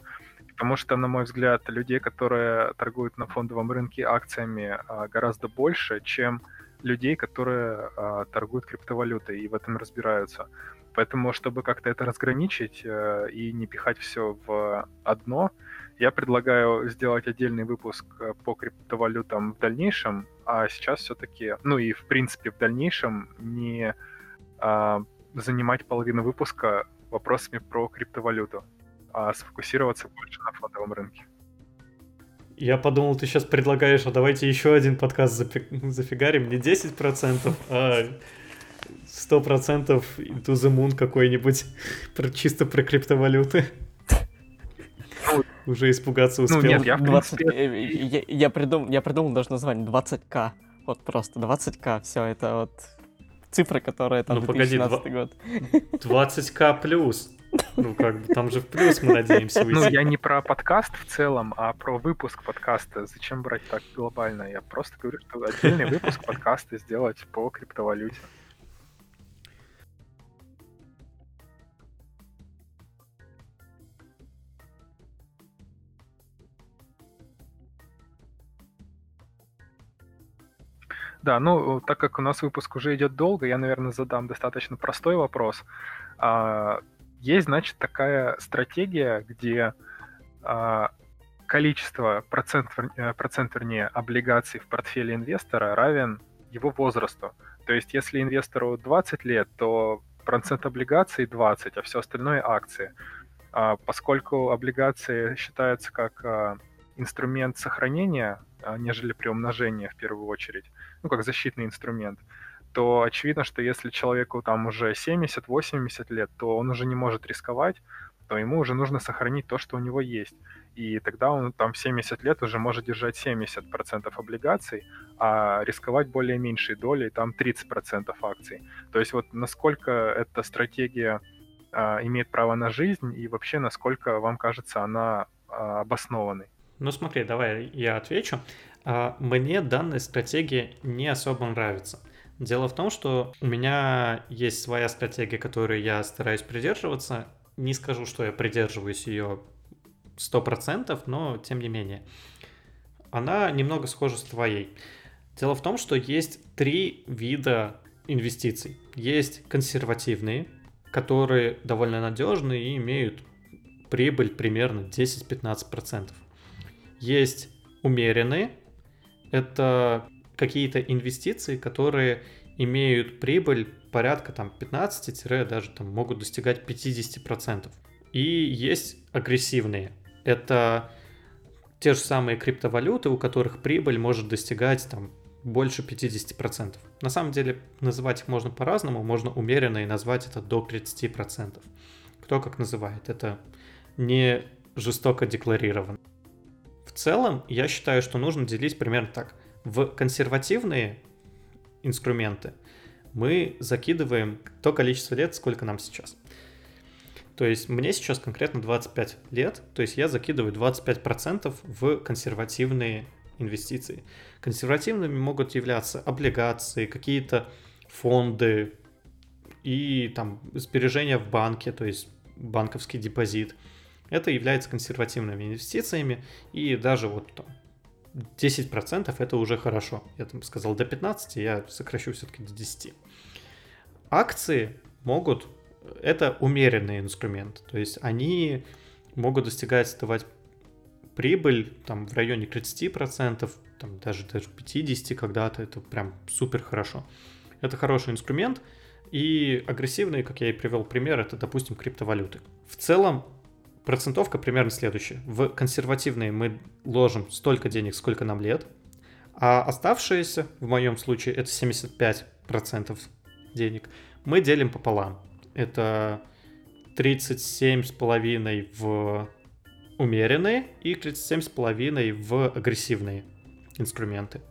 Потому что, на мой взгляд, людей, которые торгуют на фондовом рынке акциями, а, гораздо больше, чем людей, которые а, торгуют криптовалютой и в этом разбираются. Поэтому, чтобы как-то это разграничить э, и не пихать все в одно, я предлагаю сделать отдельный выпуск э, по криптовалютам в дальнейшем, а сейчас все-таки, ну и в принципе в дальнейшем не а, занимать половину выпуска вопросами про криптовалюту, а сфокусироваться больше на фондовом рынке. Я подумал, ты сейчас предлагаешь, а давайте еще один подкаст зафигарим, не 10%, а 100% to the moon какой-нибудь, чисто про криптовалюты. Ну, Уже испугаться успел. Ну нет, я, 20, принципе... я, я, придумал, я придумал даже название 20к. Вот просто 20к, все это вот цифры, которые там ну, 2017 погоди, год. 20к плюс. Ну, как бы там же в плюс мы надеемся выйти. Ну, я не про подкаст в целом, а про выпуск подкаста. Зачем брать так глобально? Я просто говорю, что отдельный выпуск подкаста сделать по криптовалюте. Да, ну, так как у нас выпуск уже идет долго, я, наверное, задам достаточно простой вопрос. А, есть, значит, такая стратегия, где а, количество, процент, э, процент, вернее, облигаций в портфеле инвестора равен его возрасту. То есть, если инвестору 20 лет, то процент облигаций 20, а все остальное акции. А, поскольку облигации считаются как инструмент сохранения, а, нежели приумножения в первую очередь, ну, как защитный инструмент, то очевидно, что если человеку там уже 70-80 лет, то он уже не может рисковать, то ему уже нужно сохранить то, что у него есть. И тогда он там в 70 лет уже может держать 70% облигаций, а рисковать более меньшей долей, там 30% акций. То есть вот насколько эта стратегия а, имеет право на жизнь и вообще насколько вам кажется она а, обоснованной? Ну смотри, давай я отвечу. А, мне данная стратегия не особо нравится. Дело в том, что у меня есть своя стратегия, которой я стараюсь придерживаться. Не скажу, что я придерживаюсь ее 100%, но тем не менее. Она немного схожа с твоей. Дело в том, что есть три вида инвестиций. Есть консервативные, которые довольно надежные и имеют прибыль примерно 10-15%. Есть умеренные, это какие-то инвестиции, которые имеют прибыль порядка там 15 даже там могут достигать 50%. И есть агрессивные. Это те же самые криптовалюты, у которых прибыль может достигать там больше 50%. На самом деле называть их можно по-разному, можно умеренно и назвать это до 30%. Кто как называет, это не жестоко декларировано. Целом, я считаю, что нужно делить примерно так. В консервативные инструменты мы закидываем то количество лет, сколько нам сейчас. То есть мне сейчас конкретно 25 лет, то есть я закидываю 25% в консервативные инвестиции. Консервативными могут являться облигации, какие-то фонды и там сбережения в банке, то есть банковский депозит. Это является консервативными инвестициями, и даже вот там 10% это уже хорошо. Я там сказал до 15, я сокращу все-таки до 10. Акции могут, это умеренный инструмент, то есть они могут достигать, давать прибыль там в районе 30%, там даже, даже 50% когда-то, это прям супер хорошо. Это хороший инструмент, и агрессивные, как я и привел пример, это, допустим, криптовалюты. В целом, процентовка примерно следующая. В консервативные мы ложим столько денег, сколько нам лет, а оставшиеся, в моем случае, это 75% денег, мы делим пополам. Это 37,5 в умеренные и 37,5 в агрессивные инструменты.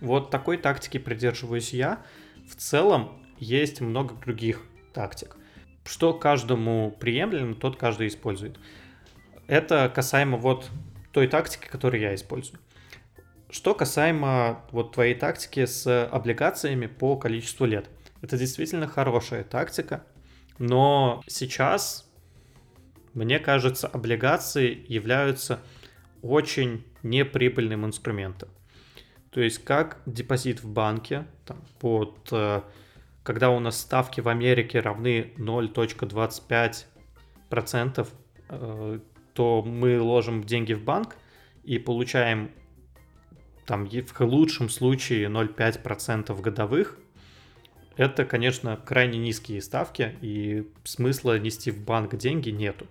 Вот такой тактики придерживаюсь я. В целом есть много других тактик. Что каждому приемлемо, тот каждый использует. Это касаемо вот той тактики, которую я использую. Что касаемо вот твоей тактики с облигациями по количеству лет. Это действительно хорошая тактика, но сейчас мне кажется, облигации являются очень неприбыльным инструментом. То есть как депозит в банке, там, под, э, когда у нас ставки в Америке равны 0.25%, э, то мы ложим деньги в банк и получаем там в лучшем случае 0,5% годовых, это, конечно, крайне низкие ставки, и смысла нести в банк деньги нету.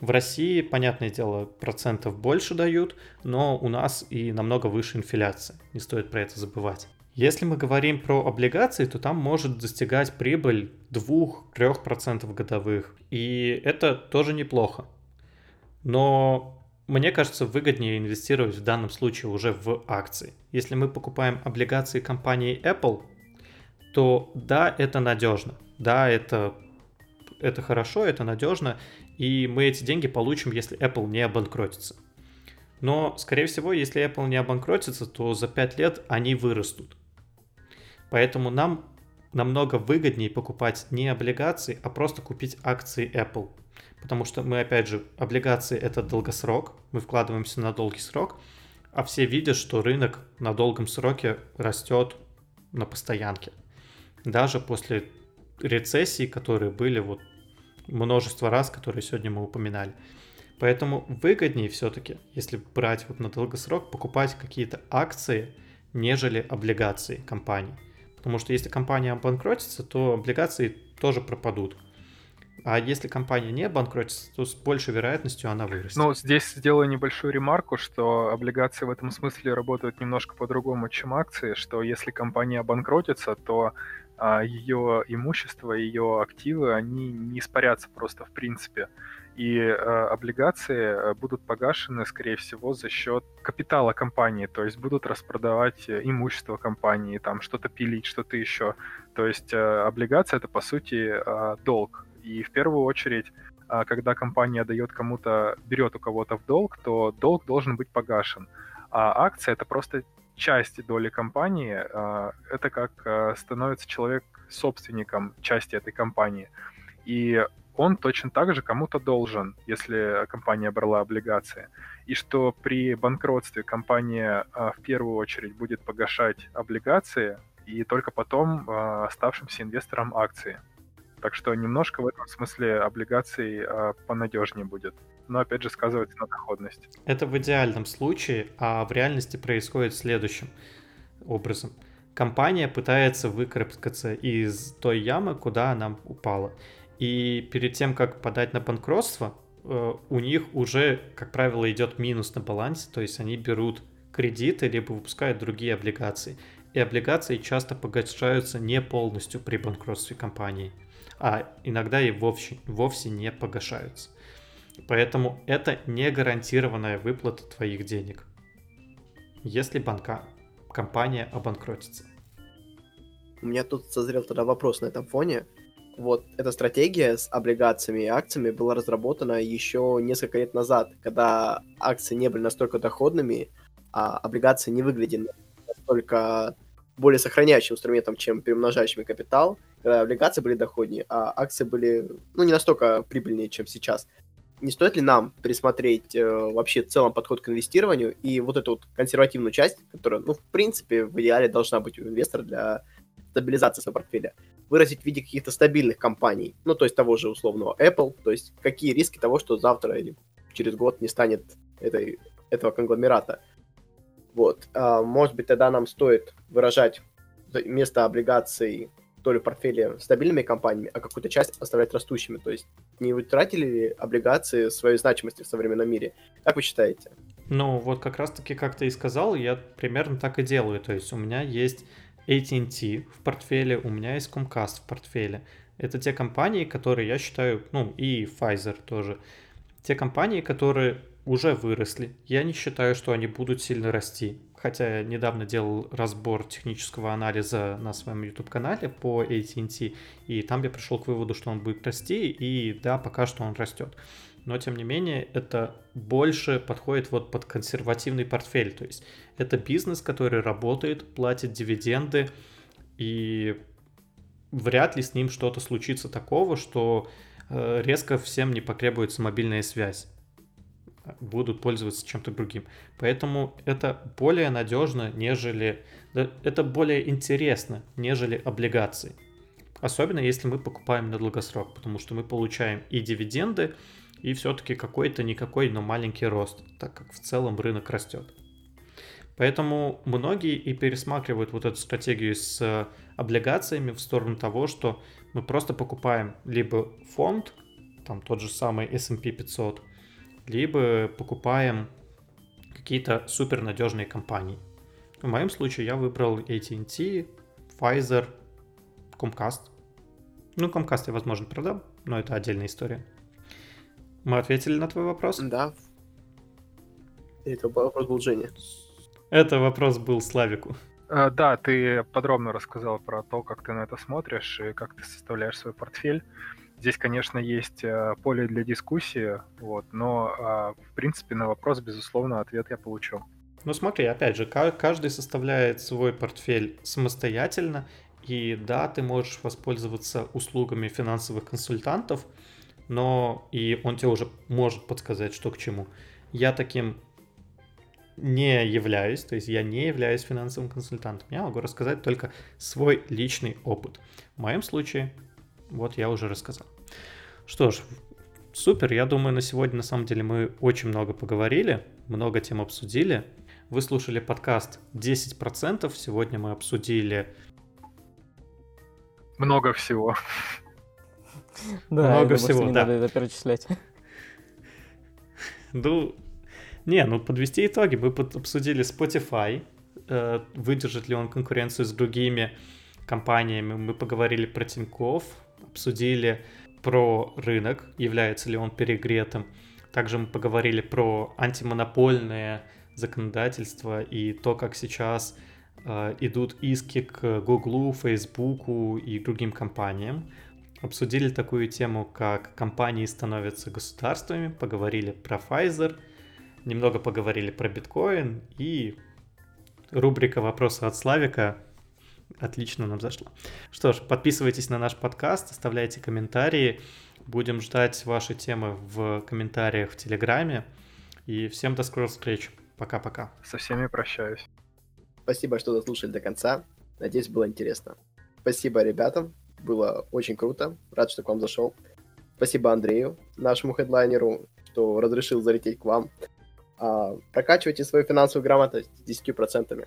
В России, понятное дело, процентов больше дают, но у нас и намного выше инфляция. Не стоит про это забывать. Если мы говорим про облигации, то там может достигать прибыль 2-3% годовых. И это тоже неплохо. Но мне кажется, выгоднее инвестировать в данном случае уже в акции. Если мы покупаем облигации компании Apple, то да, это надежно, да, это, это хорошо, это надежно, и мы эти деньги получим, если Apple не обанкротится. Но, скорее всего, если Apple не обанкротится, то за 5 лет они вырастут. Поэтому нам намного выгоднее покупать не облигации, а просто купить акции Apple. Потому что мы, опять же, облигации это долгосрок, мы вкладываемся на долгий срок, а все видят, что рынок на долгом сроке растет на постоянке даже после рецессий, которые были вот множество раз, которые сегодня мы упоминали. Поэтому выгоднее все-таки, если брать вот на долгосрок, покупать какие-то акции, нежели облигации компании. Потому что если компания обанкротится, то облигации тоже пропадут. А если компания не банкротится, то с большей вероятностью она вырастет. Ну, здесь сделаю небольшую ремарку, что облигации в этом смысле работают немножко по-другому, чем акции, что если компания обанкротится, то а, ее имущество, ее активы, они не испарятся просто в принципе. И э, облигации э, будут погашены, скорее всего, за счет капитала компании, то есть будут распродавать э, имущество компании, там что-то пилить, что-то еще. То есть э, облигация это по сути э, долг. И в первую очередь, э, когда компания дает кому-то, берет у кого-то в долг, то долг должен быть погашен. А акция это просто части доли компании, а, это как а, становится человек собственником части этой компании. И он точно так же кому-то должен, если компания брала облигации. И что при банкротстве компания а, в первую очередь будет погашать облигации и только потом оставшимся инвесторам акции. Так что немножко в этом смысле облигаций понадежнее будет но опять же сказывается на доходность. Это в идеальном случае, а в реальности происходит следующим образом. Компания пытается выкарабкаться из той ямы, куда она упала. И перед тем, как подать на банкротство, э, у них уже, как правило, идет минус на балансе, то есть они берут кредиты, либо выпускают другие облигации. И облигации часто погашаются не полностью при банкротстве компании, а иногда и вовсе, вовсе не погашаются. Поэтому это не гарантированная выплата твоих денег, если банка, компания обанкротится. У меня тут созрел тогда вопрос на этом фоне. Вот эта стратегия с облигациями и акциями была разработана еще несколько лет назад, когда акции не были настолько доходными, а облигации не выглядели настолько более сохраняющим инструментом, чем перемножающими капитал, когда облигации были доходнее, а акции были, ну, не настолько прибыльнее, чем сейчас. Не стоит ли нам пересмотреть э, вообще в целом подход к инвестированию и вот эту вот консервативную часть, которая, ну, в принципе, в идеале должна быть у инвестора для стабилизации своего портфеля, выразить в виде каких-то стабильных компаний, ну, то есть того же условного Apple, то есть какие риски того, что завтра или через год не станет этой, этого конгломерата. Вот. А, может быть, тогда нам стоит выражать вместо облигаций то ли портфеле стабильными компаниями, а какую-то часть оставлять растущими. То есть не утратили ли облигации своей значимости в современном мире? Как вы считаете? Ну, вот как раз-таки, как ты и сказал, я примерно так и делаю. То есть у меня есть AT&T в портфеле, у меня есть Comcast в портфеле. Это те компании, которые я считаю, ну и Pfizer тоже, те компании, которые уже выросли. Я не считаю, что они будут сильно расти хотя я недавно делал разбор технического анализа на своем YouTube-канале по AT&T, и там я пришел к выводу, что он будет расти, и да, пока что он растет. Но, тем не менее, это больше подходит вот под консервативный портфель, то есть это бизнес, который работает, платит дивиденды, и вряд ли с ним что-то случится такого, что э, резко всем не потребуется мобильная связь будут пользоваться чем-то другим. Поэтому это более надежно, нежели... Это более интересно, нежели облигации. Особенно если мы покупаем на долгосрок, потому что мы получаем и дивиденды, и все-таки какой-то никакой, но маленький рост, так как в целом рынок растет. Поэтому многие и пересматривают вот эту стратегию с облигациями в сторону того, что мы просто покупаем либо фонд, там тот же самый S&P 500, либо покупаем какие-то супер надежные компании. В моем случае я выбрал AT&T, Pfizer, Comcast. Ну, Comcast я, возможно, продам, но это отдельная история. Мы ответили на твой вопрос? Да. Это вопрос был Жене. Это вопрос был Славику. А, да, ты подробно рассказал про то, как ты на это смотришь и как ты составляешь свой портфель. Здесь, конечно, есть э, поле для дискуссии, вот, но, а, в принципе, на вопрос, безусловно, ответ я получу. Ну смотри, опять же, каждый составляет свой портфель самостоятельно, и да, ты можешь воспользоваться услугами финансовых консультантов, но и он тебе уже может подсказать, что к чему. Я таким не являюсь, то есть я не являюсь финансовым консультантом. Я могу рассказать только свой личный опыт. В моем случае, вот я уже рассказал. Что ж, супер. Я думаю, на сегодня на самом деле мы очень много поговорили, много тем обсудили. Вы слушали подкаст 10%. Сегодня мы обсудили... Много всего. Да, много всего, не да. надо это перечислять. [LAUGHS] Ну, не, ну подвести итоги. Мы обсудили Spotify, э, выдержит ли он конкуренцию с другими компаниями. Мы поговорили про Тинькофф, обсудили про рынок, является ли он перегретым. Также мы поговорили про антимонопольное законодательство и то, как сейчас э, идут иски к Гуглу, Фейсбуку и другим компаниям. Обсудили такую тему, как компании становятся государствами, поговорили про Pfizer, немного поговорили про биткоин и рубрика «Вопросы от Славика» отлично нам зашла. Что ж, подписывайтесь на наш подкаст, оставляйте комментарии. Будем ждать ваши темы в комментариях в Телеграме. И всем до скорых встреч. Пока-пока. Со всеми прощаюсь. Спасибо, что дослушали до конца. Надеюсь, было интересно. Спасибо ребятам. Было очень круто. Рад, что к вам зашел. Спасибо Андрею, нашему хедлайнеру, что разрешил залететь к вам. А, прокачивайте свою финансовую грамотность 10%.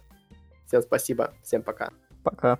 Всем спасибо. Всем пока. Пока.